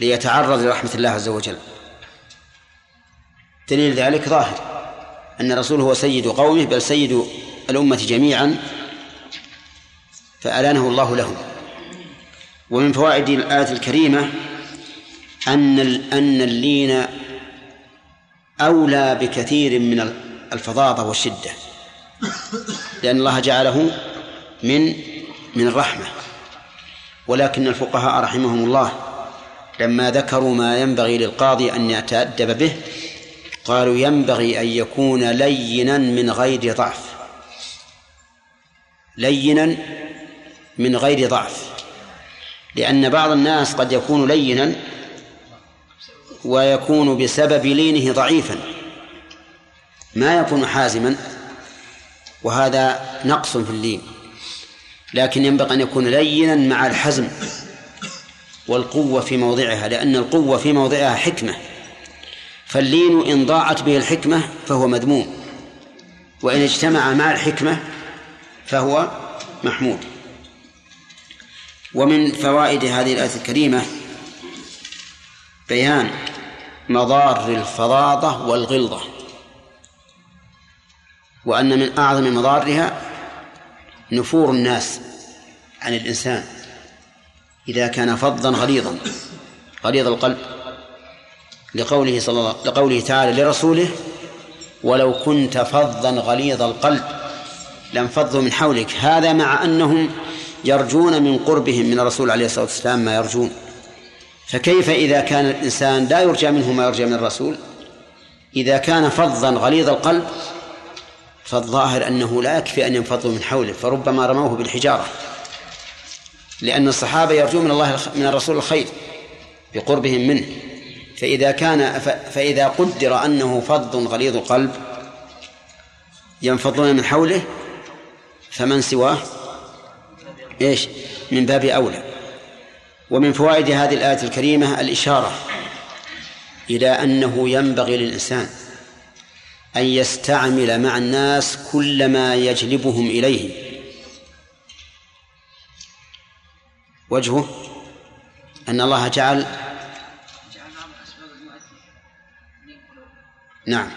[SPEAKER 1] ليتعرض لرحمة الله عز وجل. دليل ذلك ظاهر أن الرسول هو سيد قومه بل سيد الأمة جميعا فألانه الله لهم. ومن فوائد الآية الكريمة أن أن اللين أولى بكثير من الفظاظة والشدة لأن الله جعله من من الرحمة. ولكن الفقهاء رحمهم الله لما ذكروا ما ينبغي للقاضي أن يتأدب به قالوا ينبغي أن يكون لينا من غير ضعف. لينا من غير ضعف لأن بعض الناس قد يكون لينا ويكون بسبب لينه ضعيفا ما يكون حازما وهذا نقص في اللين. لكن ينبغي أن يكون لينا مع الحزم والقوة في موضعها لأن القوة في موضعها حكمة. فاللين إن ضاعت به الحكمة فهو مذموم وإن اجتمع مع الحكمة فهو محمود. ومن فوائد هذه الآية الكريمة بيان مضار الفظاظة والغلظة وأن من أعظم مضارها نفور الناس عن الإنسان إذا كان فظا غليظا غليظ القلب لقوله صلى الله لقوله تعالى لرسوله ولو كنت فظا غليظ القلب لانفضوا من حولك. هذا مع أنهم يرجون من قربهم من الرسول عليه الصلاة والسلام ما يرجون. فكيف إذا كان الإنسان لا يرجى منه ما يرجى من الرسول؟ إذا كان فظا غليظ القلب فالظاهر أنه لا يكفي أن ينفضوا من حوله فربما رموه بالحجارة. لأن الصحابة يرجون من الله من الرسول الخير بقربهم منه. فإذا كان فإذا قدر أنه فظ غليظ القلب ينفضون من حوله فمن سواه؟ إيش؟ من باب أولى. ومن فوائد هذه الآية الكريمة الإشارة إلى أنه ينبغي للإنسان أن يستعمل مع الناس كل ما يجلبهم إليه. وجهه؟ أن الله جعل نعم.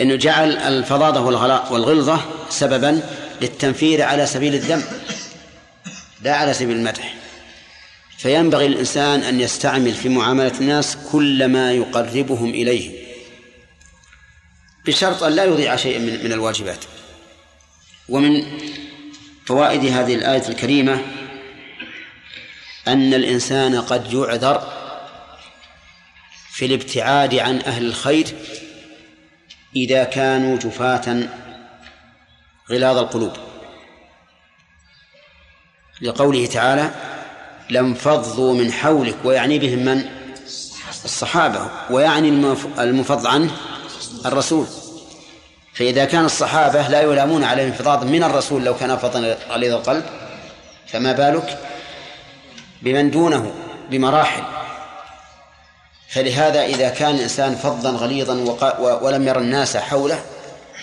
[SPEAKER 1] أنه جعل الفظاظة والغلظة سببا للتنفير على سبيل الذم لا على سبيل المدح. فينبغي للإنسان أن يستعمل في معاملة الناس كل ما يقربهم إليه بشرط أن لا يضيع شيئا من, من الواجبات. ومن فوائد هذه الآية الكريمة أن الإنسان قد يعذر في الابتعاد عن أهل الخير إذا كانوا جفاة غلاظ القلوب. لقوله تعالى لانفضوا من حولك. ويعني بهم من؟ الصحابة. ويعني المفض عنه الرسول. فإذا كان الصحابة لا يلامون على الانفضاض من الرسول لو كان فضلا غليظ القلب فما بالك بمن دونه بمراحل. فلهذا إذا كان الإنسان فظا غليظا ولم ير الناس حوله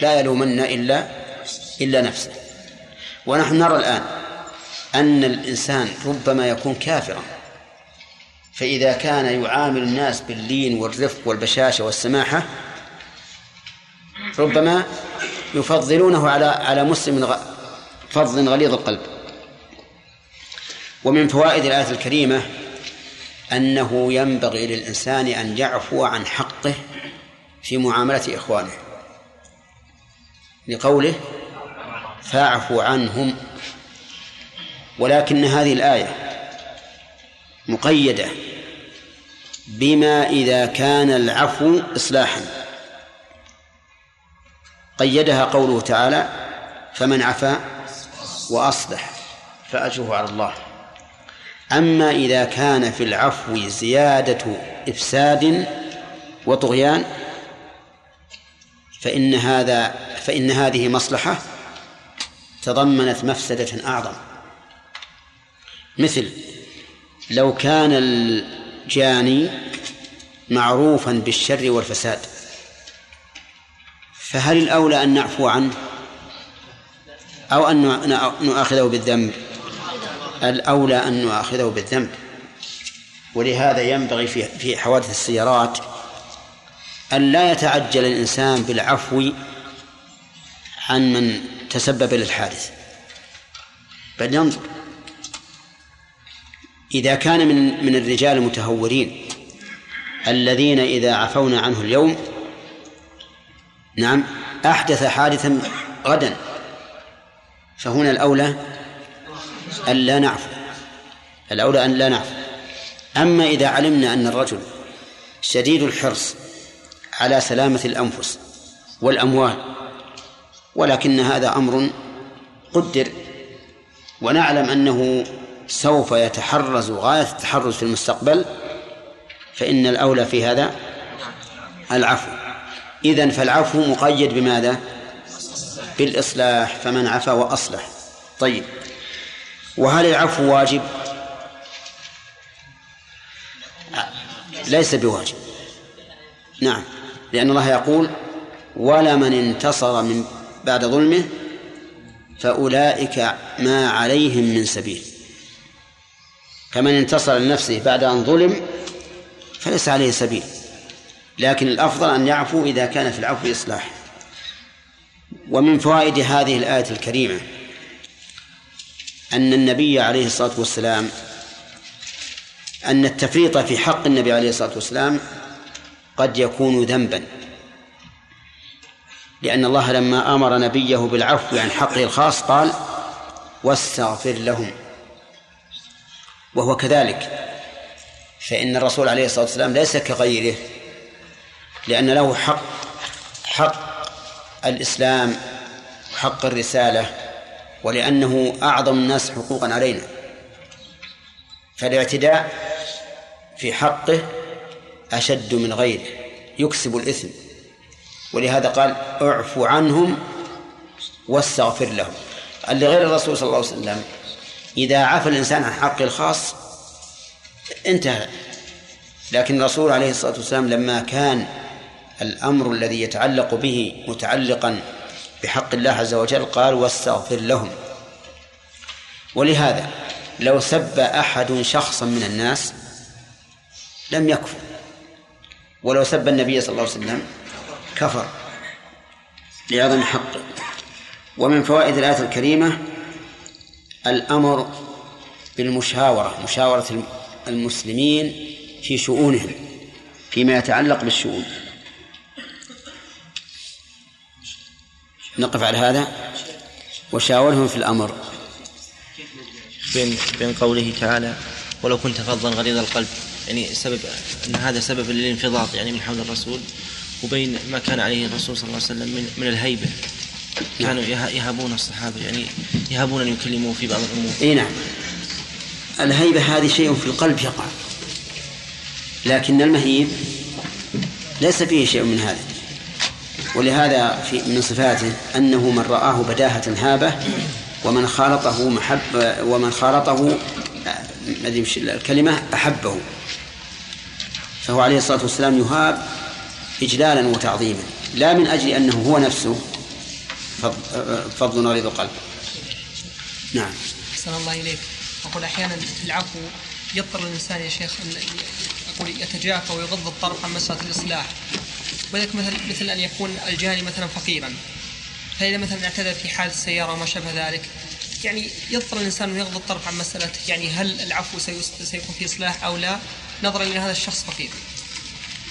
[SPEAKER 1] لا يلومن إلا إلا نفسه. ونحن نرى الآن أن الإنسان ربما يكون كافرا. فإذا كان يعامل الناس باللين والرفق والبشاشة والسماحة ربما يفضلونه على على مسلم فضل غليظ القلب. ومن فوائد الآية الكريمة أنه ينبغي للإنسان أن يعفو عن حقه في معاملة إخوانه. لقوله فاعفو عنهم. ولكن هذه الآية مقيدة بما إذا كان العفو إصلاحا. قيدها قوله تعالى فمن عفا وأصلح فأجره على الله. أما إذا كان في العفو زيادة إفساد وطغيان فإن هذا فإن هذه مصلحة تضمنت مفسدة أعظم. مثل لو كان الجاني معروفا بالشر والفساد فهل الأولى أن نعفو عنه؟ أو أن نؤاخذه بالذنب؟ الأولى أن نؤاخذه بالذنب. ولهذا ينبغي في حوادث السيارات أن لا يتعجل الإنسان بالعفو عن من تسبب للحادث. بل ينظر. إذا كان من من الرجال المتهورين الذين إذا عفونا عنه اليوم نعم أحدث حادثا غدا فهنا الأولى أن لا نعفو. الأولى أن لا نعفو. أما إذا علمنا أن الرجل شديد الحرص على سلامة الأنفس والأموال ولكن هذا أمر قدر. ونعلم أنه سوف يتحرز غاية التحرز في المستقبل فإن الأولى في هذا العفو. إذن فالعفو مقيد بماذا؟ بالإصلاح فمن عفا وأصلح. طيب. وهل العفو واجب؟ ليس بواجب. نعم. لأن الله يقول ولمن انتصر من بعد ظلمه فأولئك ما عليهم من سبيل. فمن انتصر لنفسه بعد أن ظلم فليس عليه سبيل. لكن الأفضل أن يعفو إذا كان في العفو إصلاح ومن فوائد هذه الآية الكريمة أن النبي عليه الصلاة والسلام أن التفريط في حق النبي عليه الصلاة والسلام قد يكون ذنبا. لأن الله لما أمر نبيه بالعفو عن حقه الخاص قال واستغفر لهم. وهو كذلك. فإن الرسول عليه الصلاة والسلام ليس كغيره لأن له حق حق الإسلام وحق الرسالة ولأنه أعظم الناس حقوقا علينا. فالاعتداء في حقه أشد من غيره يكسب الإثم. ولهذا قال اعف عنهم واستغفر لهم. لغير الرسول صلى الله عليه وسلم إذا عفى الإنسان عن حقه الخاص انتهى. لكن الرسول عليه الصلاة والسلام لما كان الأمر الذي يتعلق به متعلقا بحق الله عز وجل قال واستغفر لهم. ولهذا لو سب أحد شخصا من الناس لم يكفر. ولو سب النبي صلى الله عليه وسلم كفر. لعظم حقه ومن فوائد الآية الكريمة الأمر بالمشاورة مشاورة المسلمين في شؤونهم فيما يتعلق بالشؤون. نقف على هذا. وشاورهم في الأمر.
[SPEAKER 7] بين بين قوله تعالى ولو كنت فظا غليظ القلب يعني سبب أن هذا سبب للانفضاض يعني من حول الرسول. وبين ما كان عليه الرسول صلى الله عليه وسلم من من الهيبة. كانوا يهابون الصحابة يعني يهابون أن يكلموه في بعض الأمور.
[SPEAKER 1] إي نعم. الهيبة هذه شيء في القلب يقع. لكن المهيب ليس فيه شيء من هذا. ولهذا في من صفاته أنه من رآه بداهة هابة ومن خالطه محب ومن خالطه الكلمة أحبه. فهو عليه الصلاة والسلام يهاب اجلالا وتعظيما. لا من أجل أنه هو نفسه فضل غليظ القلب. نعم.
[SPEAKER 13] أحسن الله إليك. أقول أحيانا العفو يضطر الإنسان يا شيخ أن أقول يتجافى ويغض الطرف عن مسألة الإصلاح. وذلك مثل مثل أن يكون الجاني مثلا فقيرا. فإذا مثلا اعتدى في حادث سيارة وما شابه ذلك يعني يضطر الإنسان أن يغض الطرف عن مسألة يعني هل العفو سيكون في إصلاح أو لا؟ نظرا إلى هذا الشخص فقير.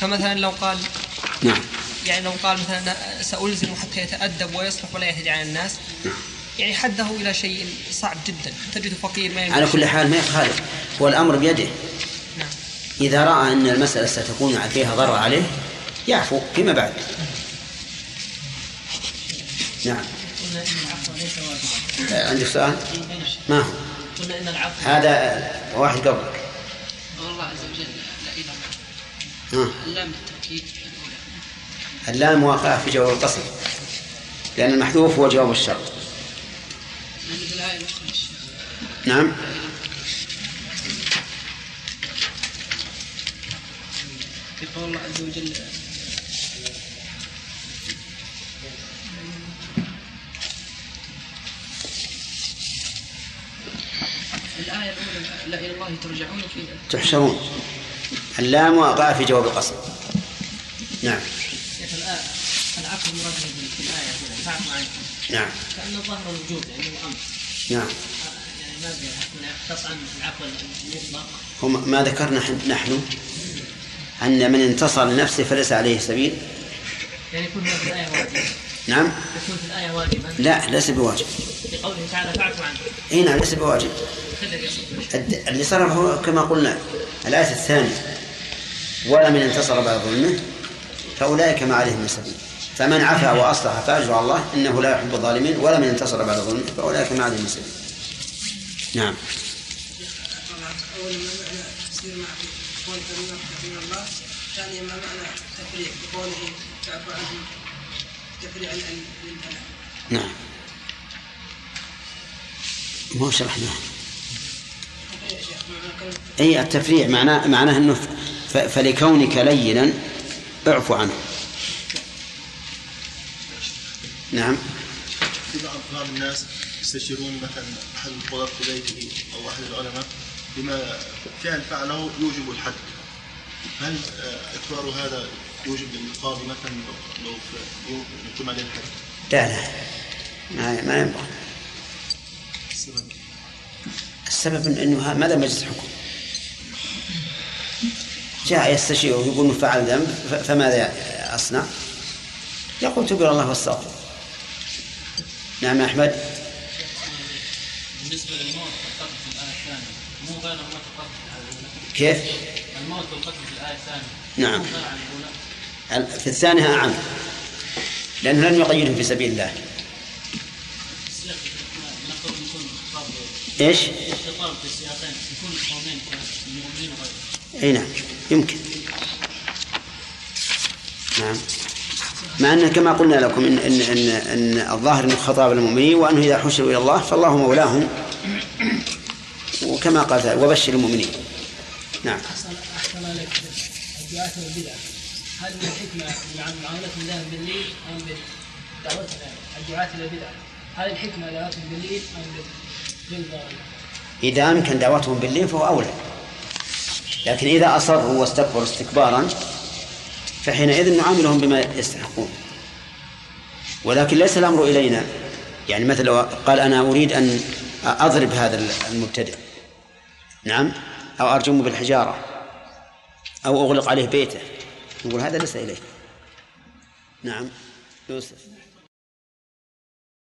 [SPEAKER 13] فمثلا لو قال
[SPEAKER 1] نعم.
[SPEAKER 13] يعني لو قال مثلا سألزم حتى يتأدب ويصلح ولا يهدي على الناس يعني حده إلى شيء صعب جدا. تجده فقير ما
[SPEAKER 1] على كل حال ما يخالف. هو الأمر بيده.
[SPEAKER 13] نعم.
[SPEAKER 1] إذا رأى أن المسألة ستكون فيها ضرر عليه يعفو فيما بعد. نعم. عندك سؤال؟ ما هو؟
[SPEAKER 3] قلنا إن العفو
[SPEAKER 1] هذا واحد قبلك
[SPEAKER 3] الله عز وجل لا
[SPEAKER 1] ها.
[SPEAKER 3] اله اللام
[SPEAKER 1] اللام واقعة في جواب القسم لأن المحذوف هو جواب الشرط.
[SPEAKER 3] الشيخ
[SPEAKER 1] نعم.
[SPEAKER 3] في قول الله عز وجل الآية الأولى لا إلى الله ترجعون في
[SPEAKER 1] تحشرون. اللام واقعة في جواب القسم نعم.
[SPEAKER 3] شيخ به في الآية هنا عنه
[SPEAKER 1] نعم.
[SPEAKER 3] كأنه ظهر الوجود يعني الأمر
[SPEAKER 1] نعم.
[SPEAKER 3] يعني ما بي يختص عن العفو المطلق؟
[SPEAKER 1] هو ما ذكرنا حن- نحن أن من انتصر لنفسه فليس عليه سبيل.
[SPEAKER 3] يعني يكون هذه الآية واجبة.
[SPEAKER 1] نعم؟
[SPEAKER 3] تكون في الآية واجبا
[SPEAKER 1] لا ليس بواجب.
[SPEAKER 3] لقوله تعالى فاعفوا عنه.
[SPEAKER 1] اي نعم ليس بواجب. اللي صرف هو كما قلنا الآية الثانية. ولمن انتصر بعد ظلمه فأولئك ما عليهم من سبيل. فمن عفا وأصلح فأجر الله إنه لا يحب الظالمين. ولمن انتصر بعد ظلمه فأولئك ما عليهم من سبيل. نعم.
[SPEAKER 14] ثانيا ما معنى التفريق؟ بقوله تعفو عنهم. تفريع
[SPEAKER 1] نعم. ما شرحناه
[SPEAKER 14] كلمة
[SPEAKER 1] إي التفريع معناه معناه إنه فلكونك لينا اعفو عنه. نعم.
[SPEAKER 15] في بعض الناس يستشيرون مثلا أحد القضاة في بيته أو أحد العلماء بما فعل فعله يوجب الحد. هل آه، اكرار هذا يوجب للقاضي مثلا لو لو في- يقيم عليه الحد؟
[SPEAKER 1] لا لا ما ما ينبغي
[SPEAKER 15] السبب
[SPEAKER 1] السبب إن- إنه ماذا مجلس حكم جاء يستشير ويقول إنه فعل ذنب فماذا أصنع؟ يقول إلى الله واستغفر نعم يا أحمد
[SPEAKER 3] بالنسبة للموت والقتل في الآية الثانية مو غير الموت والقتل
[SPEAKER 1] كيف؟
[SPEAKER 3] الموت والقتل في الآية الثانية
[SPEAKER 1] نعم. في الثانية أعم لأنه لن يقيدهم في سبيل الله.
[SPEAKER 3] وغيرهم
[SPEAKER 1] أي نعم يمكن. نعم. مع أن كما قلنا لكم إن إن إن, إن الظاهر أنه خطاب المؤمنين وأنه إذا حشروا إلى الله فالله مولاهم. وكما قال وبشر المؤمنين. نعم.
[SPEAKER 4] أحسن أحسن عليك الدعاة والبدع هل من الحكمة مع معاملة الله بالليل أم بدعوتنا الدعاة إلى البدع؟ هل الحكمة دعوتهم بالليل أم بالظاهر؟
[SPEAKER 1] إذا أمكن دعوتهم بالليل فهو أولى. لكن إذا أصروا واستكبروا استكبارا فحينئذ نعاملهم بما يستحقون. ولكن ليس الأمر إلينا. يعني مثل لو قال أنا أريد أن أضرب هذا المبتدع نعم؟ أو أرجمه بالحجارة. أو أغلق عليه بيته. نقول هذا ليس إليه. نعم يوسف.